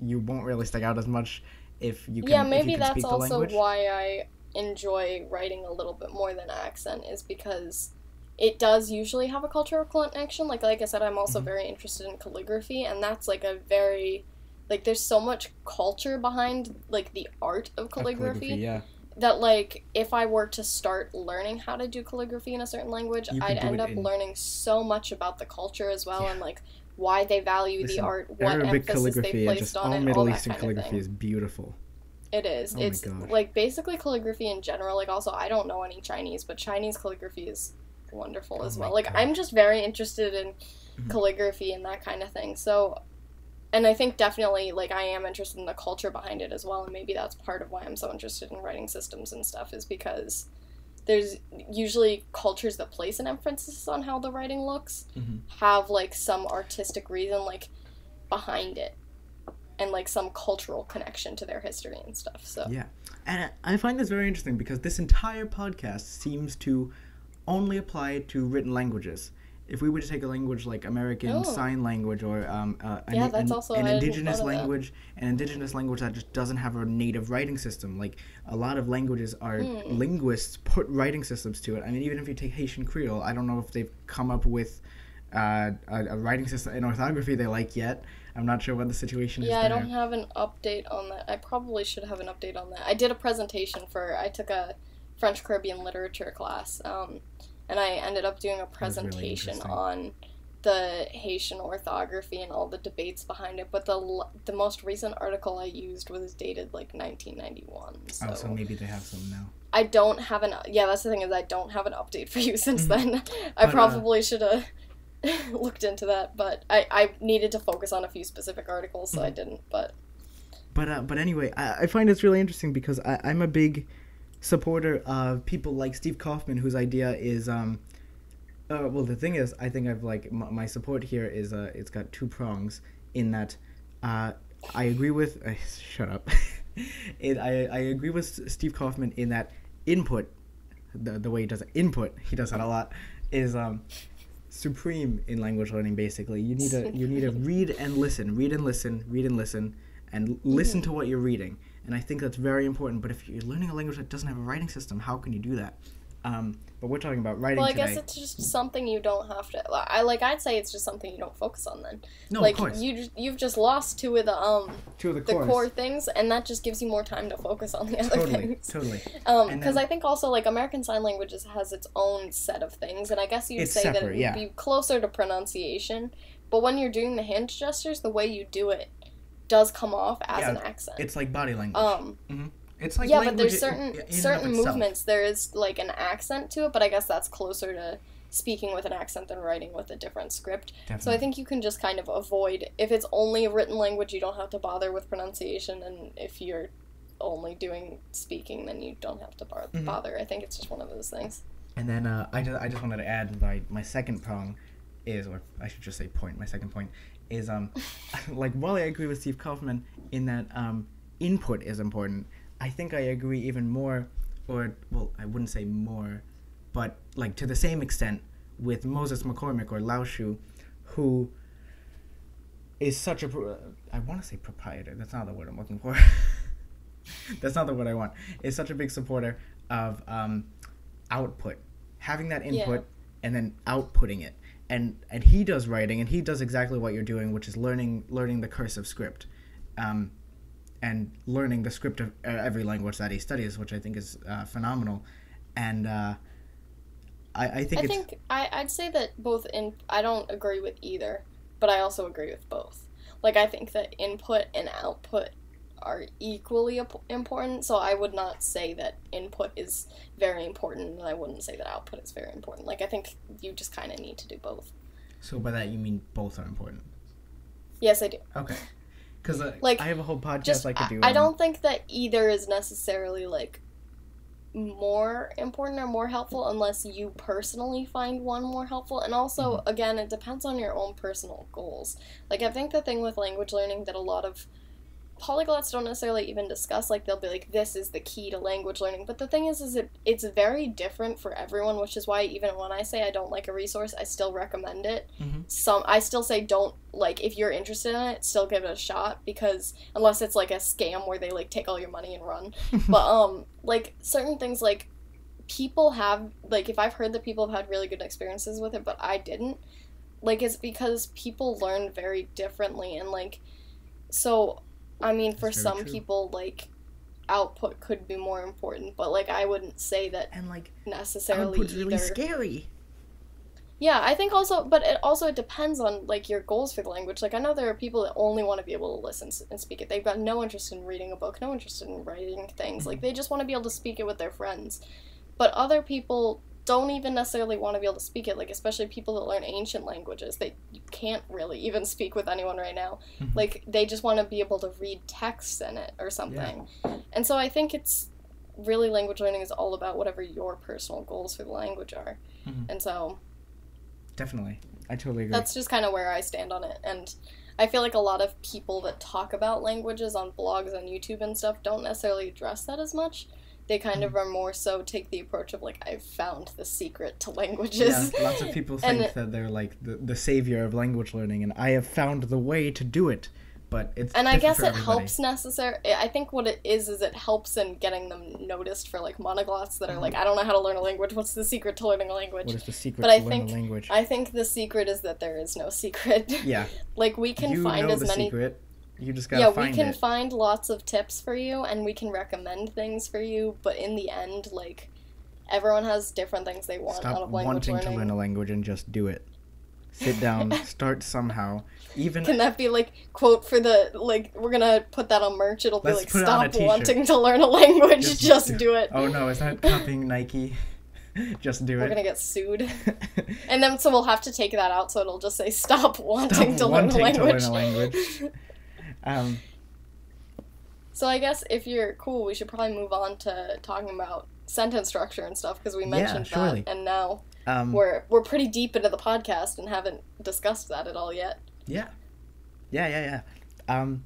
A: you won't really stick out as much if you can.
B: yeah,
A: if
B: maybe
A: you can
B: that's also
A: language.
B: why I enjoy writing a little bit more than accent is because it does usually have a cultural connection. Like like I said, I'm also
A: Mhm.
B: very interested in calligraphy, and that's like a very like there's so much culture behind like the art of
A: Of
B: calligraphy,
A: yeah.
B: That like if I were to start learning how to do calligraphy in a certain language, I'd end up
A: in-
B: learning so much about the culture as well
A: Yeah.
B: and like why they value
A: Listen,
B: the art, what
A: Arabic
B: emphasis they placed
A: just
B: on
A: all
B: it, all
A: Middle Eastern
B: kind of thing.
A: calligraphy is beautiful.
B: It is.
A: Oh
B: it's like basically calligraphy in general. Like also, I don't know any Chinese, but Chinese calligraphy is wonderful
A: Oh
B: as well. Like. I'm just very interested in
A: Mhm.
B: calligraphy and that kind of thing. So, and I think definitely like I am interested in the culture behind it as well, and maybe that's part of why I'm so interested in writing systems and stuff is because there's usually cultures that place an emphasis on how the writing looks
A: Mhm.
B: have like some artistic reason like behind it and like some cultural connection to their history and stuff so
A: Yeah. And I I find this very interesting because this entire podcast seems to only apply to written languages. If we were to take a language like American
B: Oh.
A: Sign Language or um, uh, an,
B: Yeah, that's
A: an,
B: also-
A: an
B: hadn't
A: indigenous
B: thought of that.
A: language, an indigenous language that just doesn't have a native writing system. Like a lot of languages are
B: Hmm.
A: linguists put writing systems to it. I mean, even if you take Haitian Creole, I don't know if they've come up with uh, a, a writing system in orthography they like yet. I'm not sure what the situation is
B: yeah i don't have an update on that i probably should have an update on that i did a presentation for i took a french caribbean literature class um, and i ended up doing a
A: was really
B: presentation on the haitian orthography and all the debates behind it but the the most recent article i used was dated like 1991 so,
A: Oh, so maybe they have some now.
B: i don't have an yeah that's the thing is i don't have an update for you since
A: Mhm.
B: then i
A: But, uh,
B: probably should have looked into that but I, I needed to focus on a few specific articles so i
A: Mhm.
B: didn't but
A: But uh, but anyway, I, I find it's really interesting because I, I'm a big supporter of people like Steve Kaufmann, whose idea is um. Uh, well, the thing is, I think I've like m- my support here is uh, it's got two prongs in that uh, I agree with. Uh, shut up. it, I I agree with Steve Kaufmann in that input, the the way he does it, input he does that a lot, is um supreme in language learning. Basically, you need to you need to read and listen, read and listen, read and listen, and l- listen to what you're reading. And I think that's very important. But if you're learning a language that doesn't have a writing system, how can you do that? Um, but we're talking about writing
B: well i
A: today.
B: guess it's just something you don't have to i like i'd say it's just something you don't focus on then
A: no,
B: like
A: of course.
B: You you've just lost two of the um
A: Two of the,
B: the core things and that just gives you more time to focus on the other
A: Totally,
B: things
A: totally.
B: um because i think also like american sign languages has its own set of things and i guess you'd say that it would
A: yeah.
B: be closer to pronunciation but when you're doing the hand gestures the way you do it does come off as
A: Yeah,
B: an accent
A: It's like body language.
B: um
A: it's like
B: yeah, but there's certain
A: in and of
B: certain movements there is like an accent to it, but I guess that's closer to speaking with an accent than writing with a different script. Definitely. So I think you can just kind of avoid if it's only a written language, you don't have to bother with pronunciation, and if you're only doing speaking, then you don't have to bar-
A: Mhm.
B: bother. I think it's just one of those things.
A: And then uh, I just I just wanted to add my my second prong is, or I should just say point. My second point is um, like while I agree with Steve Kaufmann in that um, input is important, I think I agree even more, or well, I wouldn't say more, but like to the same extent with Moses McCormick or Lao Shu, who is such a pro- I want to say proprietor. That's not the word I'm looking for. That's not the word I want. Is such a big supporter of um, output, having that
B: Yeah.
A: input and then outputting it. And and he does writing, and he does exactly what you're doing, which is learning learning the cursive script, um, and learning the script of uh, every language that he studies, which I think is uh, phenomenal. And uh, I I think
B: I think I, I'd say that both in I don't agree with either, but I also agree with both. Like I think that input and output are equally important, so I would not say that input is very important, and I wouldn't say that output is very important. Like I think you just kind of need to do both.
A: so by that you mean both are important.
B: Yes, I do.
A: Okay. Because uh,
B: Like,
A: I have a whole podcast
B: Just
A: I could
B: I,
A: do.
B: I
A: on-
B: don't think that either is necessarily like more important or more helpful unless you personally find one more helpful and also
A: Mm-hmm.
B: again it depends on your own personal goals like i think the thing with language learning that a lot of polyglots don't necessarily even discuss like they'll be like this is the key to language learning. But the thing is is it it's very different for everyone which is why even when i say i don't like a resource i still recommend it.
A: Mhm.
B: some i still say don't like if you're interested in it still give it a shot because unless it's like a scam where they like take all your money and run. But um like certain things like people have like if i've heard that people have had really good experiences with it but i didn't like it's because people learn very differently and like so i mean for some
A: true.
B: people like output could be more important but like i wouldn't say that
A: and like
B: necessarily
A: output's really scary.
B: Yeah, I think also, but it also it depends on like your goals for the language. Like I know there are people that only want to be able to listen and speak it. They've got no interest in reading a book, no interest in writing things. Like mm-hmm. they just want to be able to speak it with their friends. But other people don't even necessarily want to be able to speak it. Like especially people that learn ancient languages, they you can't really even speak with anyone right now.
A: Mhm.
B: Like they just want to be able to read texts in it or something. And so I think it's really language learning is all about whatever your personal goals for the language are.
A: Mhm.
B: And so
A: Definitely, I totally agree.
B: that's just kind of where I stand on it. And I feel like a lot of people that talk about languages on blogs and YouTube and stuff don't necessarily address that as much. They kind
A: Mm-hmm.
B: of are more so take the approach of like I've found the secret to languages.
A: Yeah, lots of people think
B: it-
A: that they're like the, the savior of language learning, and I have found the way to do it. But it's
B: and I guess it
A: everybody.
B: helps necessary. I think what it is is it helps in getting them noticed for like monoglots that are like I don't know how to learn a language. What's the secret to learning a language?
A: Mm-hmm. What is the secret
B: But
A: to
B: I think-
A: language?
B: I think the secret is that there is no secret.
A: yeah,
B: like we can
A: you
B: find
A: know
B: as
A: the
B: many
A: secret. You just gotta
B: yeah,
A: find
B: we can
A: it.
B: find lots of tips for you and we can recommend things for you, but in the end, like everyone has different things they want out
A: Stop
B: of language
A: wanting
B: learning.
A: to learn a language and just do it. Sit down, start somehow. Even
B: Can that be like quote for the like we're gonna put that on merch? It'll be
A: Let's
B: like
A: on a
B: stop wanting to learn a language,
A: Just
B: just,
A: do-
B: it.
A: oh no, is that copying Nike? just do it.
B: We're gonna get sued. And then so we'll have to take that out so it'll just say stop wanting
A: Stop
B: to learn a
A: wanting to learn a language. Um,
B: So I guess if you're cool, we should probably move on to talking about sentence structure and stuff because we mentioned
A: surely.
B: that, and now
A: um,
B: we're we're pretty deep into the podcast and haven't discussed that at all yet.
A: Yeah. Yeah, yeah, yeah. Um,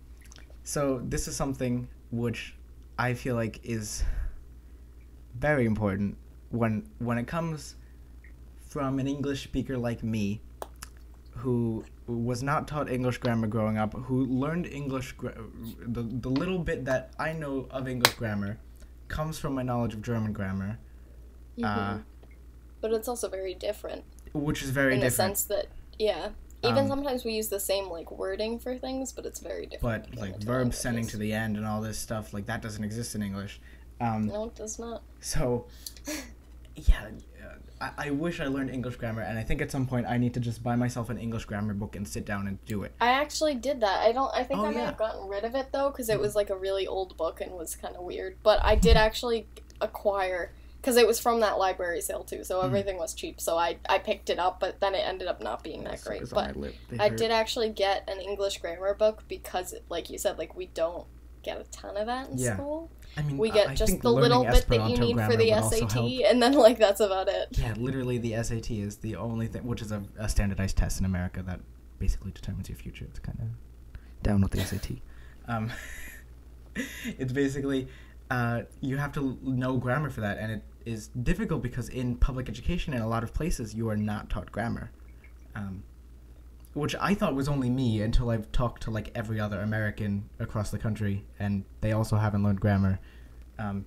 A: so this is something which I feel like is very important when when it comes from an English speaker like me who was not taught English grammar growing up, who learned English gra- the the little bit that I know of English grammar comes from my knowledge of German grammar, uh,
B: but it's also very different
A: which is very different.
B: in the sense that yeah, even
A: Um,
B: sometimes we use the same like wording for things, but it's very different.
A: But like verbs sending to the end and all this stuff, like that doesn't exist in English. Um,
B: no, it does not.
A: So, yeah, uh, I, I wish I learned English grammar, and I think at some point I need to just buy myself an English grammar book and sit down and do it.
B: I actually did that. I don't. I think
A: Oh,
B: I might
A: yeah.
B: have gotten rid of it though because it was like a really old book and was kind of weird. But I did actually acquire because it was from that library sale too, so
A: Hmm.
B: everything was cheap. So I I picked it up, but then it ended up not being that great. But
A: my lip. They
B: I did actually get an English grammar book because, like you said, like we don't get a ton of that in
A: Yeah.
B: school.
A: I mean,
B: We get
A: I
B: just the little bit that you need for the SAT, and then like that's about it.
A: Yeah, literally, the SAT is the only thing, which is a, a standardized test in America that basically determines your future. It's kind of down with the SAT. Um, it's basically uh, you have to know grammar for that, and it is difficult because in public education, in a lot of places, you are not taught grammar. Um, which I thought was only me until I've talked to like every other American across the country, and they also haven't learned grammar. Um,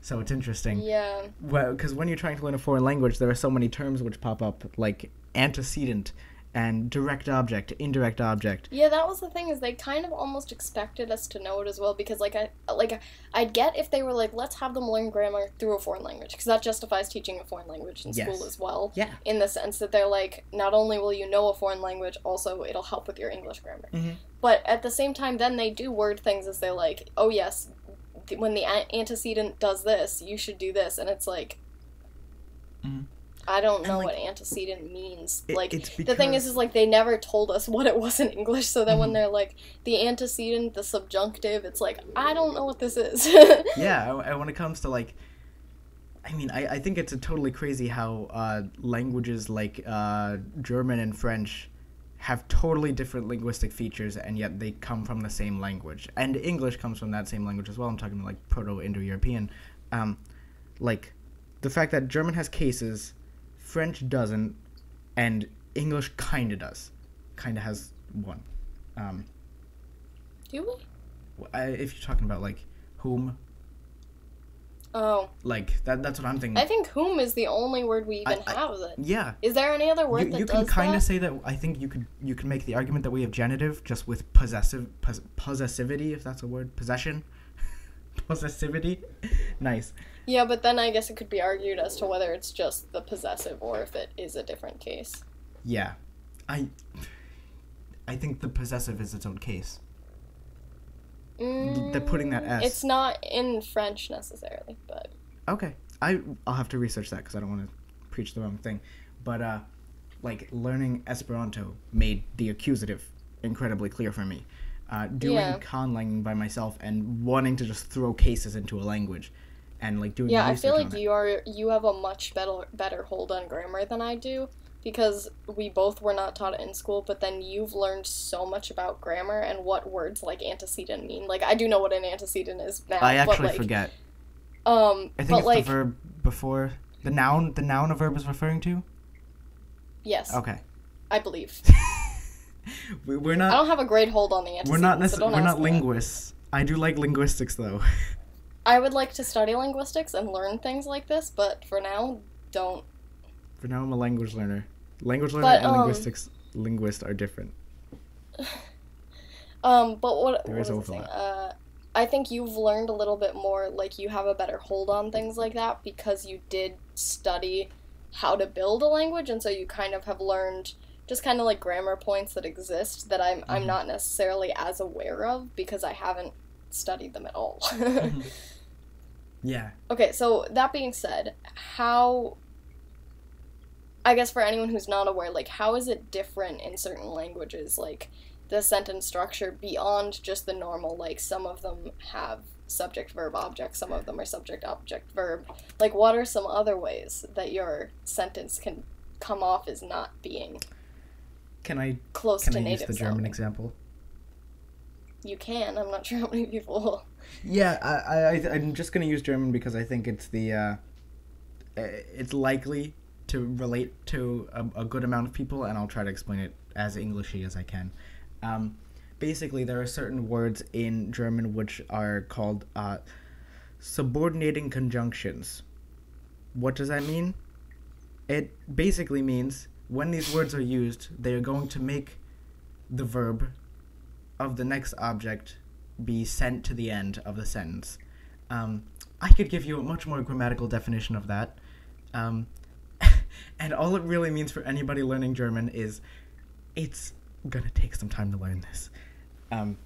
A: so it's interesting.
B: Yeah.
A: Well, because when you're trying to learn a foreign language, there are so many terms which pop up, like antecedent and direct object, to indirect object.
B: Yeah, that was the thing is they kind of almost expected us to know it as well because like I like I'd get if they were like let's have them learn grammar through a foreign language because that justifies teaching a foreign language in
A: Yes.
B: school as well.
A: Yeah.
B: In the sense that they're like not only will you know a foreign language, also it'll help with your English grammar.
A: Mhm.
B: But at the same time, then they do word things as they're like, oh yes, th- when the antecedent does this, you should do this, and it's like.
A: Mhm.
B: I don't know
A: like,
B: what antecedent means.
A: It-
B: like
A: it's
B: the thing is, is like they never told us what it was in English. So then when
A: Mhm.
B: they're like the antecedent, the subjunctive, it's like I don't know what this is.
A: yeah, and when it comes to like, I mean, I, I think it's a totally crazy how uh, languages like uh, German and French have totally different linguistic features, and yet they come from the same language. And English comes from that same language as well. I'm talking like Proto-Indo-European. Um, like the fact that German has cases, French doesn't, and English kinda does, kinda has one. Um,
B: do we?
A: I, if you're talking about like whom,
B: Oh,
A: like that, that's what I'm thinking.
B: I think whom is the only word we even
A: I- I-
B: have. That
A: yeah,
B: is there any other word
A: you,
B: that
A: you
B: does
A: can kind of say that. I think you could you can make the argument that we have genitive just with possessive pos- possessivity, if that's a word, possession, possessivity. nice.
B: Yeah, but then I guess it could be argued as to whether it's just the possessive or if it is a different case.
A: Yeah, I. I think the possessive is its own case. they're putting that S.
B: Mm, It's not in French necessarily, but
A: Okay, I I'll have to research that because I don't want to preach the wrong thing, but uh, like learning Esperanto made the accusative incredibly clear for me. Uh, doing
B: Yeah.
A: conlanging by myself and wanting to just throw cases into a language and like doing
B: Yeah, I feel like you are you have a much better better hold on grammar than I do because we both were not taught it in school, but then you've learned so much about grammar and what words like antecedent mean. Like I do know what an antecedent is now,
A: I
B: but
A: actually
B: like
A: forget.
B: um
A: I think
B: but
A: it's
B: like
A: the verb before the noun. The noun a verb is referring to.
B: yes,
A: Okay,
B: I believe.
A: we, we're
B: I don't have a great hold on the antecedent.
A: We're not
B: so
A: necessarily.
B: don't
A: we're not
B: me that.
A: linguists. I do like linguistics though.
B: I would like to study linguistics and learn things like this, but for now, don't.
A: For now, I'm a language learner. Language learner
B: But,
A: and
B: um,
A: linguistics linguist are different.
B: Um, but what,
A: There
B: what
A: is
B: was I saying?
A: overlap.
B: Uh, I think you've learned a little bit more, like you have a better hold on things like that because you did study how to build a language, and so you kind of have learned just kind of like grammar points that exist that I'm I'm
A: Mhm.
B: not necessarily as aware of because I haven't studied them at all.
A: Yeah.
B: Okay, so that being said, how I guess for anyone who's not aware, like how is it different in certain languages, like the sentence structure beyond just the normal, like some of them have subject verb object, some of them are subject object verb. Like what are some other ways that your sentence can come off as not being
A: Can I
B: close
A: can
B: to
A: I use
B: native
A: the German
B: sounding?
A: example?
B: You can. I'm not sure how many people will.
A: Yeah, I, I I'm just gonna use German because I think it's the uh, uh, it's likely to relate to a, a good amount of people, and I'll try to explain it as Englishy as I can. Um, basically, there are certain words in German which are called uh, subordinating conjunctions. What does that mean? It basically means when these words are used, they are going to make the verb of the next object be sent to the end of the sentence. Um, I could give you a much more grammatical definition of that. Um, and all it really means for anybody learning German is it's gonna take some time to learn this. Um,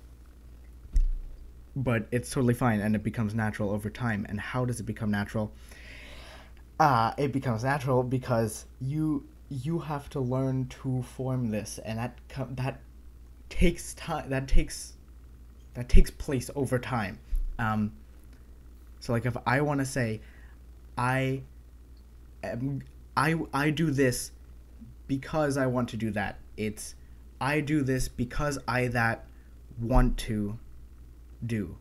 A: but it's totally fine and it becomes natural over time. And how does it become natural? Uh, it becomes natural because you you have to learn to form this and that that takes time that takes that takes place over time. Um, so like if I want to say, I am, I I do this because I want to do that. It's I do this because I that want to do.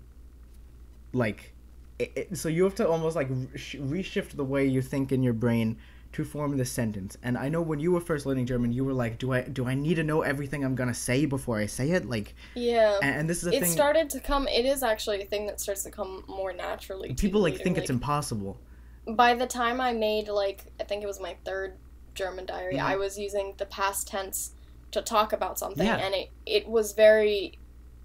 A: Like, it, it, so you have to almost like sh- reshift the way you think in your brain to form this sentence. And I know when you were first learning German, you were like, "Do I do I need to know everything I'm gonna say before I say it?" Like,
B: Yeah.
A: and, and this is a
B: It
A: thing.
B: It started to come. It is actually a thing that starts to come more naturally.
A: people like
B: later,
A: think it's impossible.
B: by the time I made like I think it was my third German diary,
A: Mhm.
B: I was using the past tense to talk about something
A: Yeah.
B: and it it was very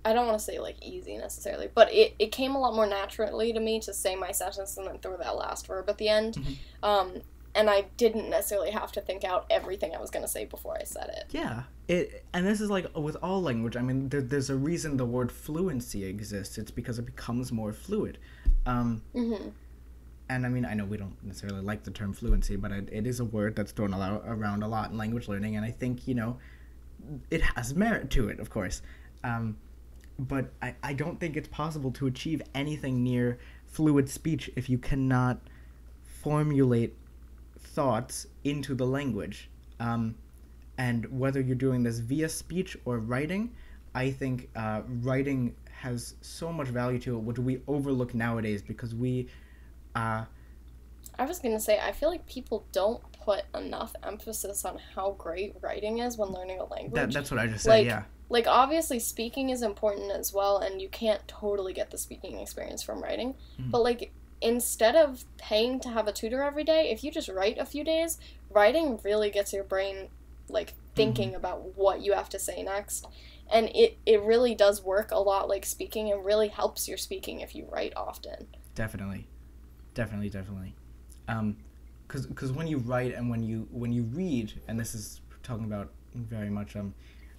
B: I don't want to say like easy necessarily, but it, it came a lot more naturally to me to say my sentence and then throw that last verb at the end.
A: Mhm.
B: Um, and I didn't necessarily have to think out everything I was going to say before I said it.
A: Yeah, it and this is like with all language. I mean, there, there's a reason the word fluency exists. It's because it becomes more fluid. Um,
B: hmm
A: and I mean, I know we don't necessarily like the term fluency, but it, it is a word that's thrown around a lot in language learning, and I think you know, it has merit to it, of course. Um, but I, I don't think it's possible to achieve anything near fluid speech if you cannot formulate thoughts into the language. Um, and whether you're doing this via speech or writing, I think uh, writing has so much value to it, which we overlook nowadays because we. Uh,
B: I was going to say, I feel like people don't put enough emphasis on how great writing is when learning a language.
A: that, that's what I just said,
B: Like,
A: yeah.
B: like obviously speaking is important as well and you can't totally get the speaking experience from writing
A: Mhm.
B: but like instead of paying to have a tutor every day if you just write a few days writing really gets your brain like thinking about what you have to say next. And it, it really does work a lot like speaking and really helps your speaking if you write often.
A: Definitely, definitely, definitely. Um, because because when you write and when you when you read, and this is talking about very much um,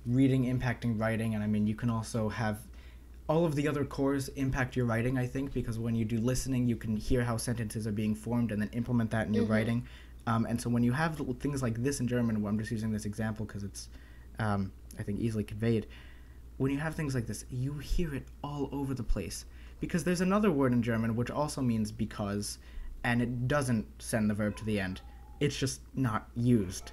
A: reading impacting writing, and I mean you can also have all of the other cores impact your writing. I think because when you do listening, you can hear how sentences are being formed and then implement that in your
B: Mhm.
A: writing. Um, and so when you have things like this in German, well, I'm just using this example because it's um, I think easily conveyed. When you have things like this, you hear it all over the place. because there's another word in German which also means because, and it doesn't send the verb to the end. It's just not used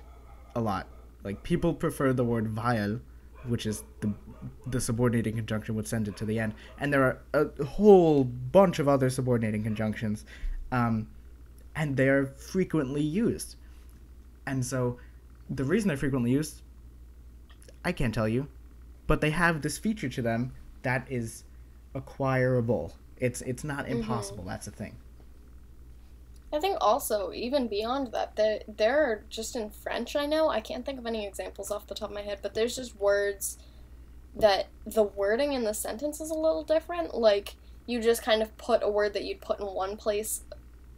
A: a lot. Like people prefer the word weil, which is the the subordinating conjunction would send it to the end, and there are a whole bunch of other subordinating conjunctions, um, and they're frequently used. And so, the reason they're frequently used, I can't tell you, but they have this feature to them that is acquirable. It's it's not impossible. Mm-hmm. That's the thing.
B: I think also even beyond that, there there are just in French. I know I can't think of any examples off the top of my head, but there's just words that the wording in the sentence is a little different. Like you just kind of put a word that you'd put in one place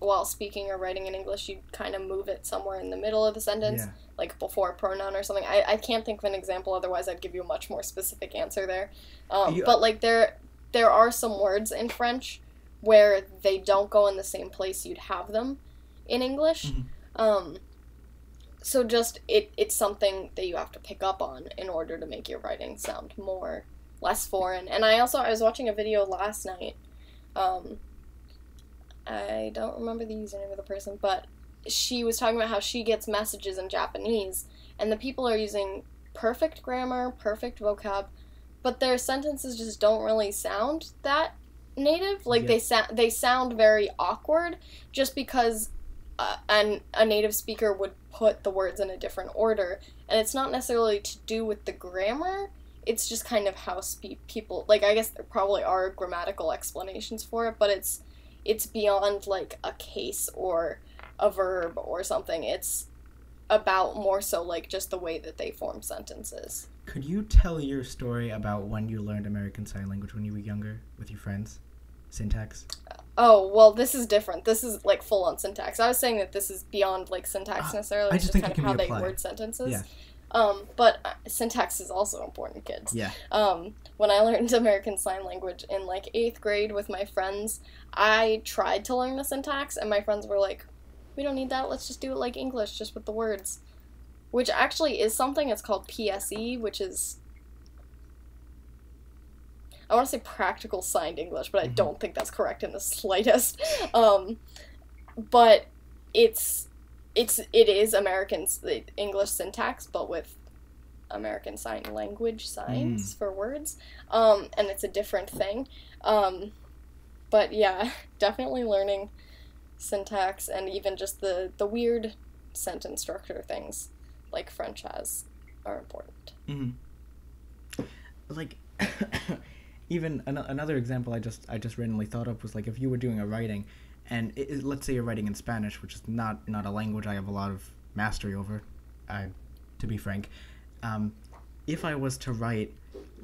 B: while speaking or writing in English, you'd kind of move it somewhere in the middle of the sentence, yeah. like before a pronoun or something. I, I can't think of an example, otherwise I'd give you a much more specific answer there. Um, you, but like there there are some words in French where they don't go in the same place you'd have them in English. Mm-hmm. Um, so just it it's something that you have to pick up on in order to make your writing sound more less foreign. And I also I was watching a video last night. Um, I don't remember the username of the person, but she was talking about how she gets messages in Japanese and the people are using perfect grammar, perfect vocab, but their sentences just don't really sound that native. Like they sound they sound very awkward just because uh, an a native speaker would put the words in a different order, and it's not necessarily to do with the grammar. It's just kind of how speak people like. I guess there probably are grammatical explanations for it, but it's it's beyond like a case or a verb or something. It's about more so like just the way that they form sentences.
A: Could you tell your story about when you learned American Sign Language when you were younger with your friends? Syntax?
B: Oh, well, this is different. This is like full on syntax. I was saying that this is beyond like syntax uh, necessarily. I just, just kind of how they word sentences. Yeah. Um, but uh, syntax is also important, kids.
A: Yeah.
B: Um, when I learned American Sign Language in like eighth grade with my friends, I tried to learn the syntax, and my friends were like, "We don't need that. Let's just do it like English, just with the words." Which actually is something. It's called PSE, which is I want to say practical signed English, but I mm-hmm. don't think that's correct in the slightest. Um, but it's it's it is American English syntax, but with American Sign Language signs mm. for words, um, and it's a different thing. Um, but yeah, definitely learning syntax and even just the the weird sentence structure things like French has are important.
A: Mm-hmm. Like even an- another example I just I just randomly thought of was like if you were doing a writing, and it, it, let's say you're writing in Spanish, which is not not a language I have a lot of mastery over, I, to be frank. Um, if I was to write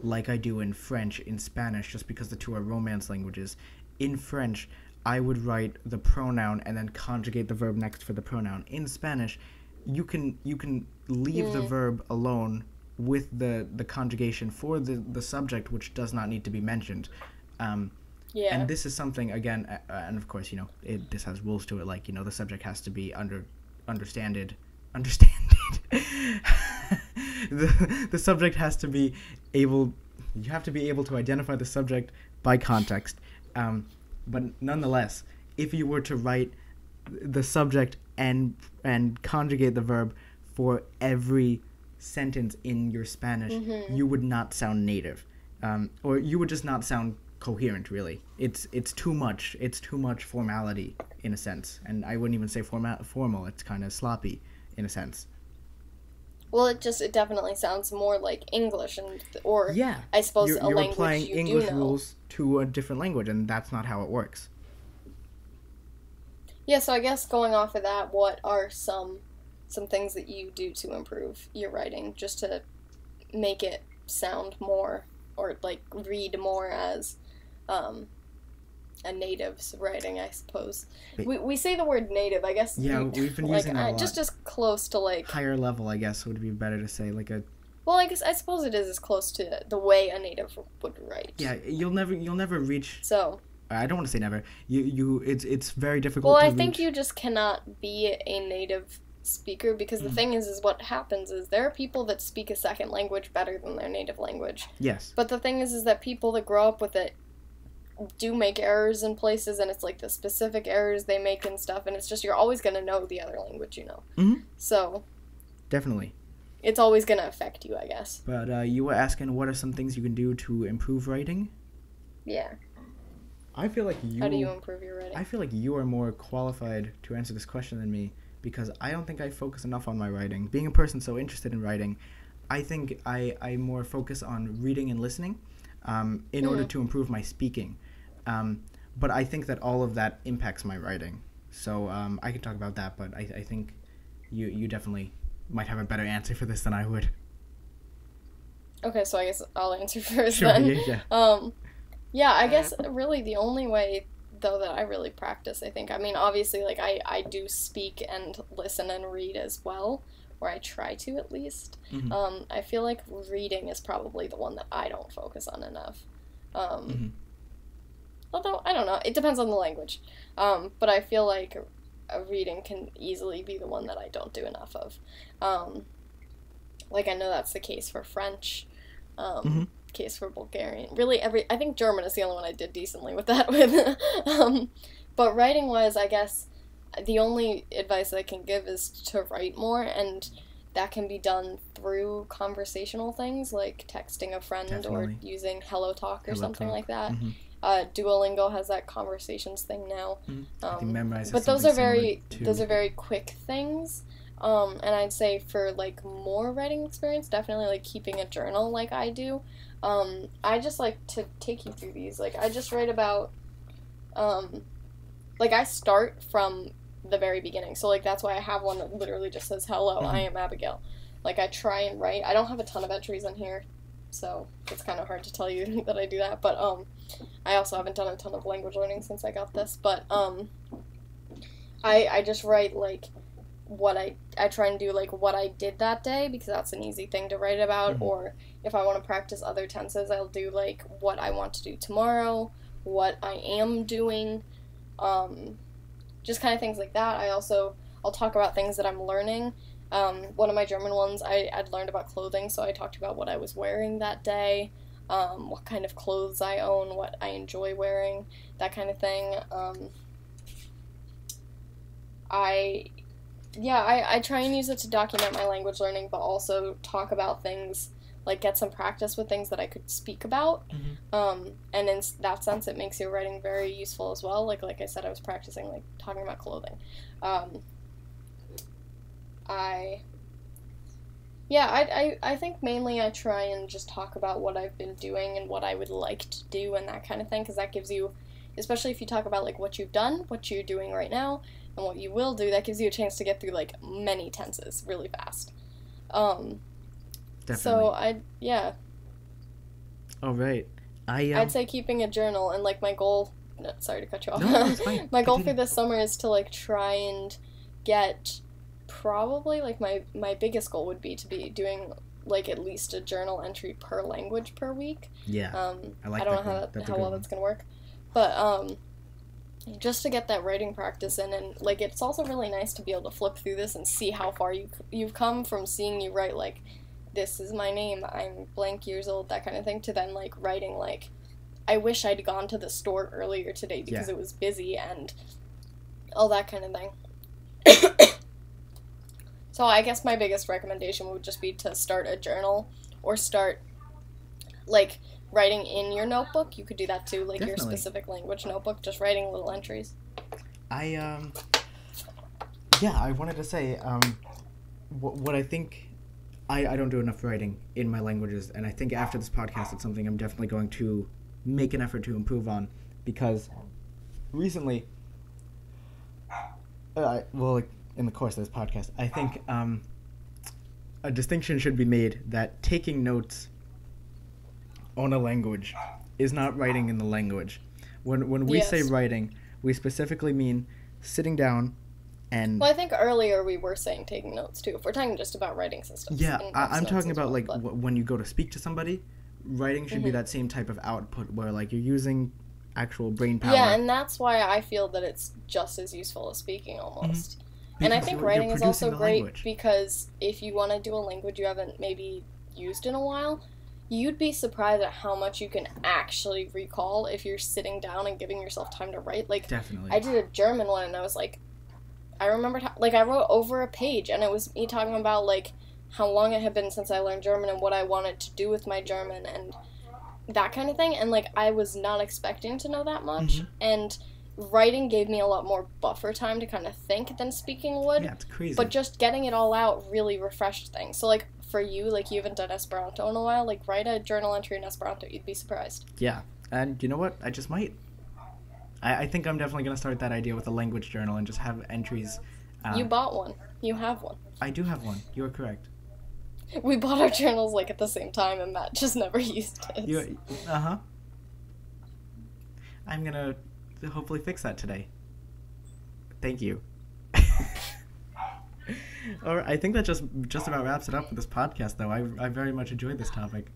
A: like I do in French in Spanish, just because the two are Romance languages, in French I would write the pronoun and then conjugate the verb next for the pronoun. In Spanish, you can you can leave the verb alone with the the conjugation for the the subject which does not need to be mentioned. Um, yeah. and this is something again uh, and of course you know it, this has rules to it like you know the subject has to be under understanded understanded. The, the subject has to be able you have to be able to identify the subject by context. Um, but nonetheless if you were to write the subject and and conjugate the verb for every sentence in your Spanish, mm-hmm. you would not sound native, um, or you would just not sound coherent. Really, it's it's too much. It's too much formality in a sense, and I wouldn't even say formal. Formal. It's kind of sloppy in a sense.
B: Well, it just it definitely sounds more like English, and or yeah, I suppose you're, a you're language applying you English rules
A: to a different language, and that's not how it works.
B: Yeah, so I guess going off of that, what are some some things that you do to improve your writing just to make it sound more or like read more as um, a native's writing, I suppose. We, we say the word native, I guess.
A: Yeah, we've been like, using that uh,
B: just as close to like
A: higher level, I guess would be better to say like a.
B: Well, I guess I suppose it is as close to the way a native would write.
A: Yeah, you'll never you'll never reach.
B: So.
A: I don't want to say never. You you it's it's very difficult.
B: Well, I
A: reach.
B: think you just cannot be a native speaker because the mm. thing is is what happens is there are people that speak a second language better than their native language.
A: Yes.
B: But the thing is is that people that grow up with it do make errors in places, and it's like the specific errors they make and stuff, and it's just you're always gonna know the other language, you know.
A: Mhm.
B: So
A: Definitely.
B: it's always gonna affect you, I guess.
A: But uh, you were asking what are some things you can do to improve writing?
B: Yeah.
A: I feel like you.
B: How do you improve your writing?
A: I feel like you are more qualified to answer this question than me because I don't think I focus enough on my writing. Being a person so interested in writing, I think I, I more focus on reading and listening um, in order
B: Mhm.
A: to improve my speaking. Um, but I think that all of that impacts my writing. So um, I can talk about that, but I, I think you, you definitely might have a better answer for this than I would.
B: Okay, so I guess I'll answer first
A: Sure,
B: then.
A: yeah, yeah.
B: Um, yeah, I guess really the only way though that I really practice, I think. I mean, obviously, like I I do speak and listen and read as well, or I try to at least.
A: Mhm.
B: Um, I feel like reading is probably the one that I don't focus on enough. Um,
A: Mhm.
B: Although I don't know, it depends on the language. Um, but I feel like a reading can easily be the one that I don't do enough of. Um, like I know that's the case for French. Um,
A: Mhm.
B: Case for Bulgarian. Really, every I think German is the only one I did decently with that with. um, but writing wise, I guess the only advice I can give is to write more, and that can be done through conversational things like texting a friend
A: Definitely.
B: or using Hello Talk or
A: Hello
B: something
A: Talk.
B: like that.
A: Mhm.
B: Uh, Duolingo has that conversations thing now.
A: Mhm.
B: Um, but those are very those are very quick things. Um, and I'd say for like more writing experience, definitely like keeping a journal like I do. Um, I just like to take you through these. Like I just write about, um, like I start from the very beginning. So like that's why I have one that literally just says hello, I
A: Mhm.
B: am Abigail. Like I try and write. I don't have a ton of entries in here, so it's kind of hard to tell you that I do that. But um, I also haven't done a ton of language learning since I got this. But um, I I just write like what I I try and do like what I did that day because that's an easy thing to write about.
A: Mhm.
B: Or if I want to practice other tenses, I'll do like what I want to do tomorrow, what I am doing, um, just kind of things like that. I also I'll talk about things that I'm learning. Um, one of my German ones, I I'd learned about clothing, so I talked about what I was wearing that day, um, what kind of clothes I own, what I enjoy wearing, that kind of thing. Um, I yeah, I, I try and use it to document my language learning, but also talk about things like get some practice with things that I could speak about.
A: Mhm.
B: Um, and in that sense, it makes your writing very useful as well. Like like I said, I was practicing like talking about clothing. Um, I yeah, I, I I think mainly I try and just talk about what I've been doing and what I would like to do and that kind of thing because that gives you, especially if you talk about like what you've done, what you're doing right now, and what you will do, that gives you a chance to get through like many tenses really fast. Um,
A: Definitely.
B: so I yeah,
A: All right. I um,
B: I'd say keeping a journal and like my goal. No, sorry to cut you off.
A: No, no, it's fine.
B: my goal for this summer is to like try and get probably like my my biggest goal would be to be doing like at least a journal entry per language per week.
A: yeah.
B: Um,
A: I like
B: don't
A: that
B: know how
A: goal.
B: that, how well
A: one.
B: that's gonna work, but um, just to get that writing practice in, and like it's also really nice to be able to flip through this and see how far you you've come from seeing you write like, this is my name, I'm blank years old, that kind of thing, to then like writing like, I wish I'd gone to the store earlier today because
A: Yeah.
B: it was busy and all that kind of thing. so I guess my biggest recommendation would just be to start a journal or start like writing in your notebook. You could do that too, like your specific language notebook, just writing little entries.
A: I um yeah, I wanted to say um what, what I think I, I don't do enough writing in my languages and I think after this podcast it's something I'm definitely going to make an effort to improve on because recently uh, well like, in the course of this podcast I think um a distinction should be made that taking notes on a language is not writing in the language. When when we say writing, we specifically mean sitting down and
B: Well, I think earlier we were saying taking notes too. If we're talking just about writing systems.
A: yeah, I, I'm talking about
B: well,
A: like
B: but-
A: w- when you go to speak to somebody, writing should be
B: Mhm.
A: that same type of output where like you're using actual brain power.
B: Yeah, and that's why I feel that it's just as useful as speaking almost. And I think writing is also great
A: language.
B: because if you want to do a language you haven't maybe used in a while, you'd be surprised at how much you can actually recall if you're sitting down and giving yourself time to write. Like
A: Definitely.
B: I did a German one and I was like, I remembered how, like I wrote over a page and it was me talking about like how long it had been since I learned German and what I wanted to do with my German and that kind of thing. And like I was not expecting to know that much.
A: Mhm.
B: And writing gave me a lot more buffer time to kind of think than speaking would.
A: yeah, it's crazy.
B: But just getting it all out really refreshed things. So like for you, like you haven't done Esperanto in a while, like write a journal entry in Esperanto. You'd be surprised.
A: Yeah, and you know what? I just might. I, I think I'm definitely gonna start that idea with a language journal and just have entries. Uh,
B: you bought one. You have one.
A: I do have one. You are correct.
B: We bought our journals like at the same time, and Matt just never used it.
A: You. Uh huh. I'm gonna hopefully fix that today. Thank you. All right, I think that just just about wraps it up for this podcast, though. I, I very much enjoyed this topic.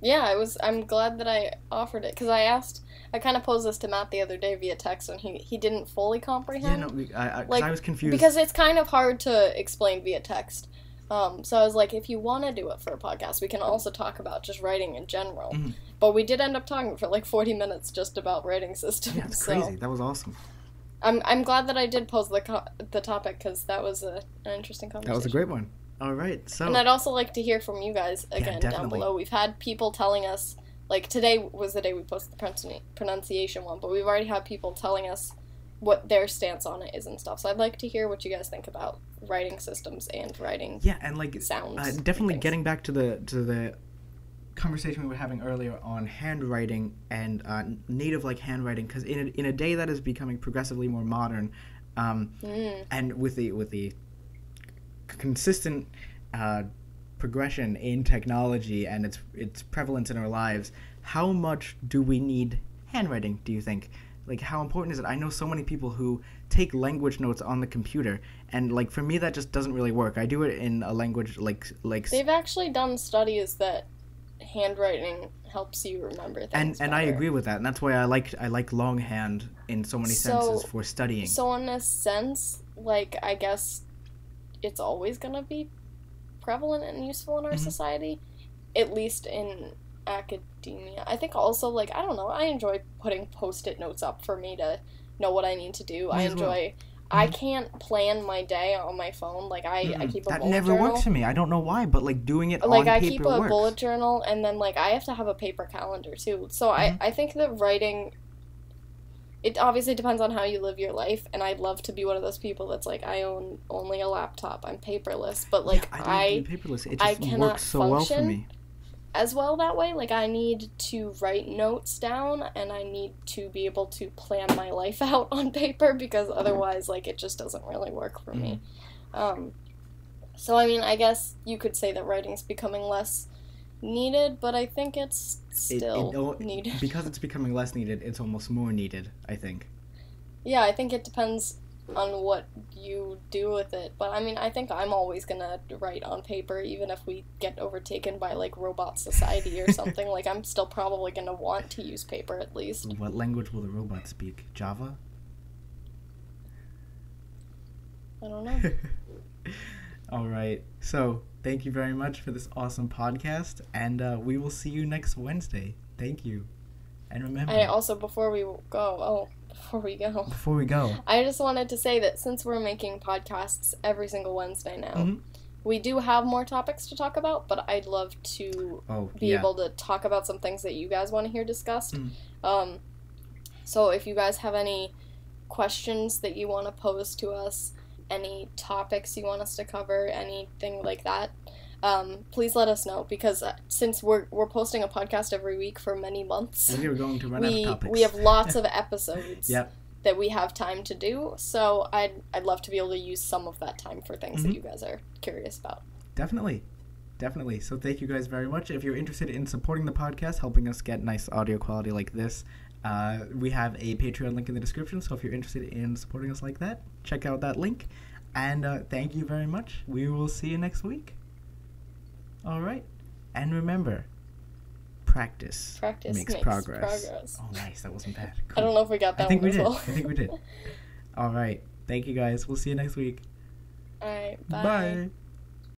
B: Yeah, I was. I'm glad that I offered it because I asked. I kind of posed this to Matt the other day via text, and he he didn't fully comprehend.
A: Yeah, no, I, I,
B: Like,
A: I was confused.
B: because it's kind of hard to explain via text. Um, so I was like, if you want to do it for a podcast, we can also talk about just writing in general.
A: Mhm.
B: But we did end up talking for like 40 minutes just about writing systems.
A: yeah, it's
B: so
A: crazy. That was awesome.
B: I'm I'm glad that I did pose the co- the topic because that was a, an interesting conversation.
A: That was a great one. All right, so
B: And I'd also like to hear from you guys
A: Yeah,
B: again down below. We've had people telling us, like today was the day we posted the pronunciation one, but we've already had people telling us what their stance on it is and stuff. So I'd like to hear what you guys think about writing systems and writing
A: yeah, and like
B: sounds.
A: uh, definitely getting back to the to the conversation we were having earlier on handwriting and uh, native like handwriting because in a, in a day that is becoming progressively more modern um,
B: Mm,
A: and with the with the consistent uh, progression in technology and its its prevalence in our lives how much do we need handwriting do you think? Like how important is it? I know so many people who take language notes on the computer and like for me that just doesn't really work. I do it in a language like like
B: They've actually done studies that handwriting helps you remember things.
A: and and i agree with that and that's why i like i like longhand in so many
B: So-
A: senses for studying
B: So in a sense, like I guess it's always gonna be prevalent and useful in our
A: Mhm.
B: society, at least in academia. I think also like I don't know. I enjoy putting post-it notes up for me to know what I need to do. I
A: enjoy well.
B: I
A: Mhm.
B: can't plan my day on my phone. Like I, I keep a
A: that
B: bullet
A: never
B: journal.
A: works for me i don't know why but like doing it
B: like
A: on
B: I
A: paper
B: keep a
A: works.
B: bullet journal and then like I have to have a paper calendar too. So I
A: Mhm.
B: I think that writing it obviously depends on how you live your life and I'd love to be one of those people that's like I own only a laptop. I'm paperless, but like
A: yeah, I,
B: I,
A: don't do paperless. It
B: I cannot
A: works so well for
B: function
A: me.
B: As well that way. Like I need to write notes down and I need to be able to plan my life out on paper because otherwise like it just doesn't really work for me. Um so I mean, I guess you could say that writing's becoming less needed, but I think it's still
A: it al-
B: needed.
A: because it's becoming less needed. It's almost more needed. I think.
B: Yeah, I think it depends on what you do with it. But I mean, I think I'm always gonna write on paper, even if we get overtaken by like robot society or something. like, I'm still probably gonna want to use paper at least.
A: What language will the robot speak? Java.
B: I don't know.
A: All right. So thank you very much for this awesome podcast, and uh, we will see you next Wednesday. Thank you, and remember
B: I also before we go, oh, before we go,
A: before we go.
B: I just wanted to say that since we're making podcasts every single Wednesday now,
A: Mhm.
B: we do have more topics to talk about. But I'd love to
A: Oh
B: be
A: yeah.
B: able to talk about some things that you guys want to hear discussed.
A: Mm.
B: Um, so if you guys have any questions that you want to pose to us, any topics you want us to cover, anything like that, um, please let us know because uh, since we're we're posting a podcast every week for many months,
A: we are going to run out
B: we
A: of topics.
B: we have lots of episodes.
A: Yep.
B: That we have time to do, so I'd I'd love to be able to use some of that time for things
A: Mhm.
B: that you guys are curious about.
A: Definitely. Definitely. So thank you guys very much. If you're interested in supporting the podcast, helping us get nice audio quality like this, uh, we have a Patreon link in the description. So if you're interested in supporting us like that, check out that link. And uh, thank you very much. We will see you next week. All right. And remember, practice,
B: Practice
A: makes,
B: makes
A: progress.
B: progress.
A: Oh, nice. That wasn't bad.
B: I don't know if we got that
A: I think
B: one
A: we
B: as
A: did.
B: well.
A: I think we did. All right. Thank you guys. We'll see you next week.
B: All right.
A: Bye.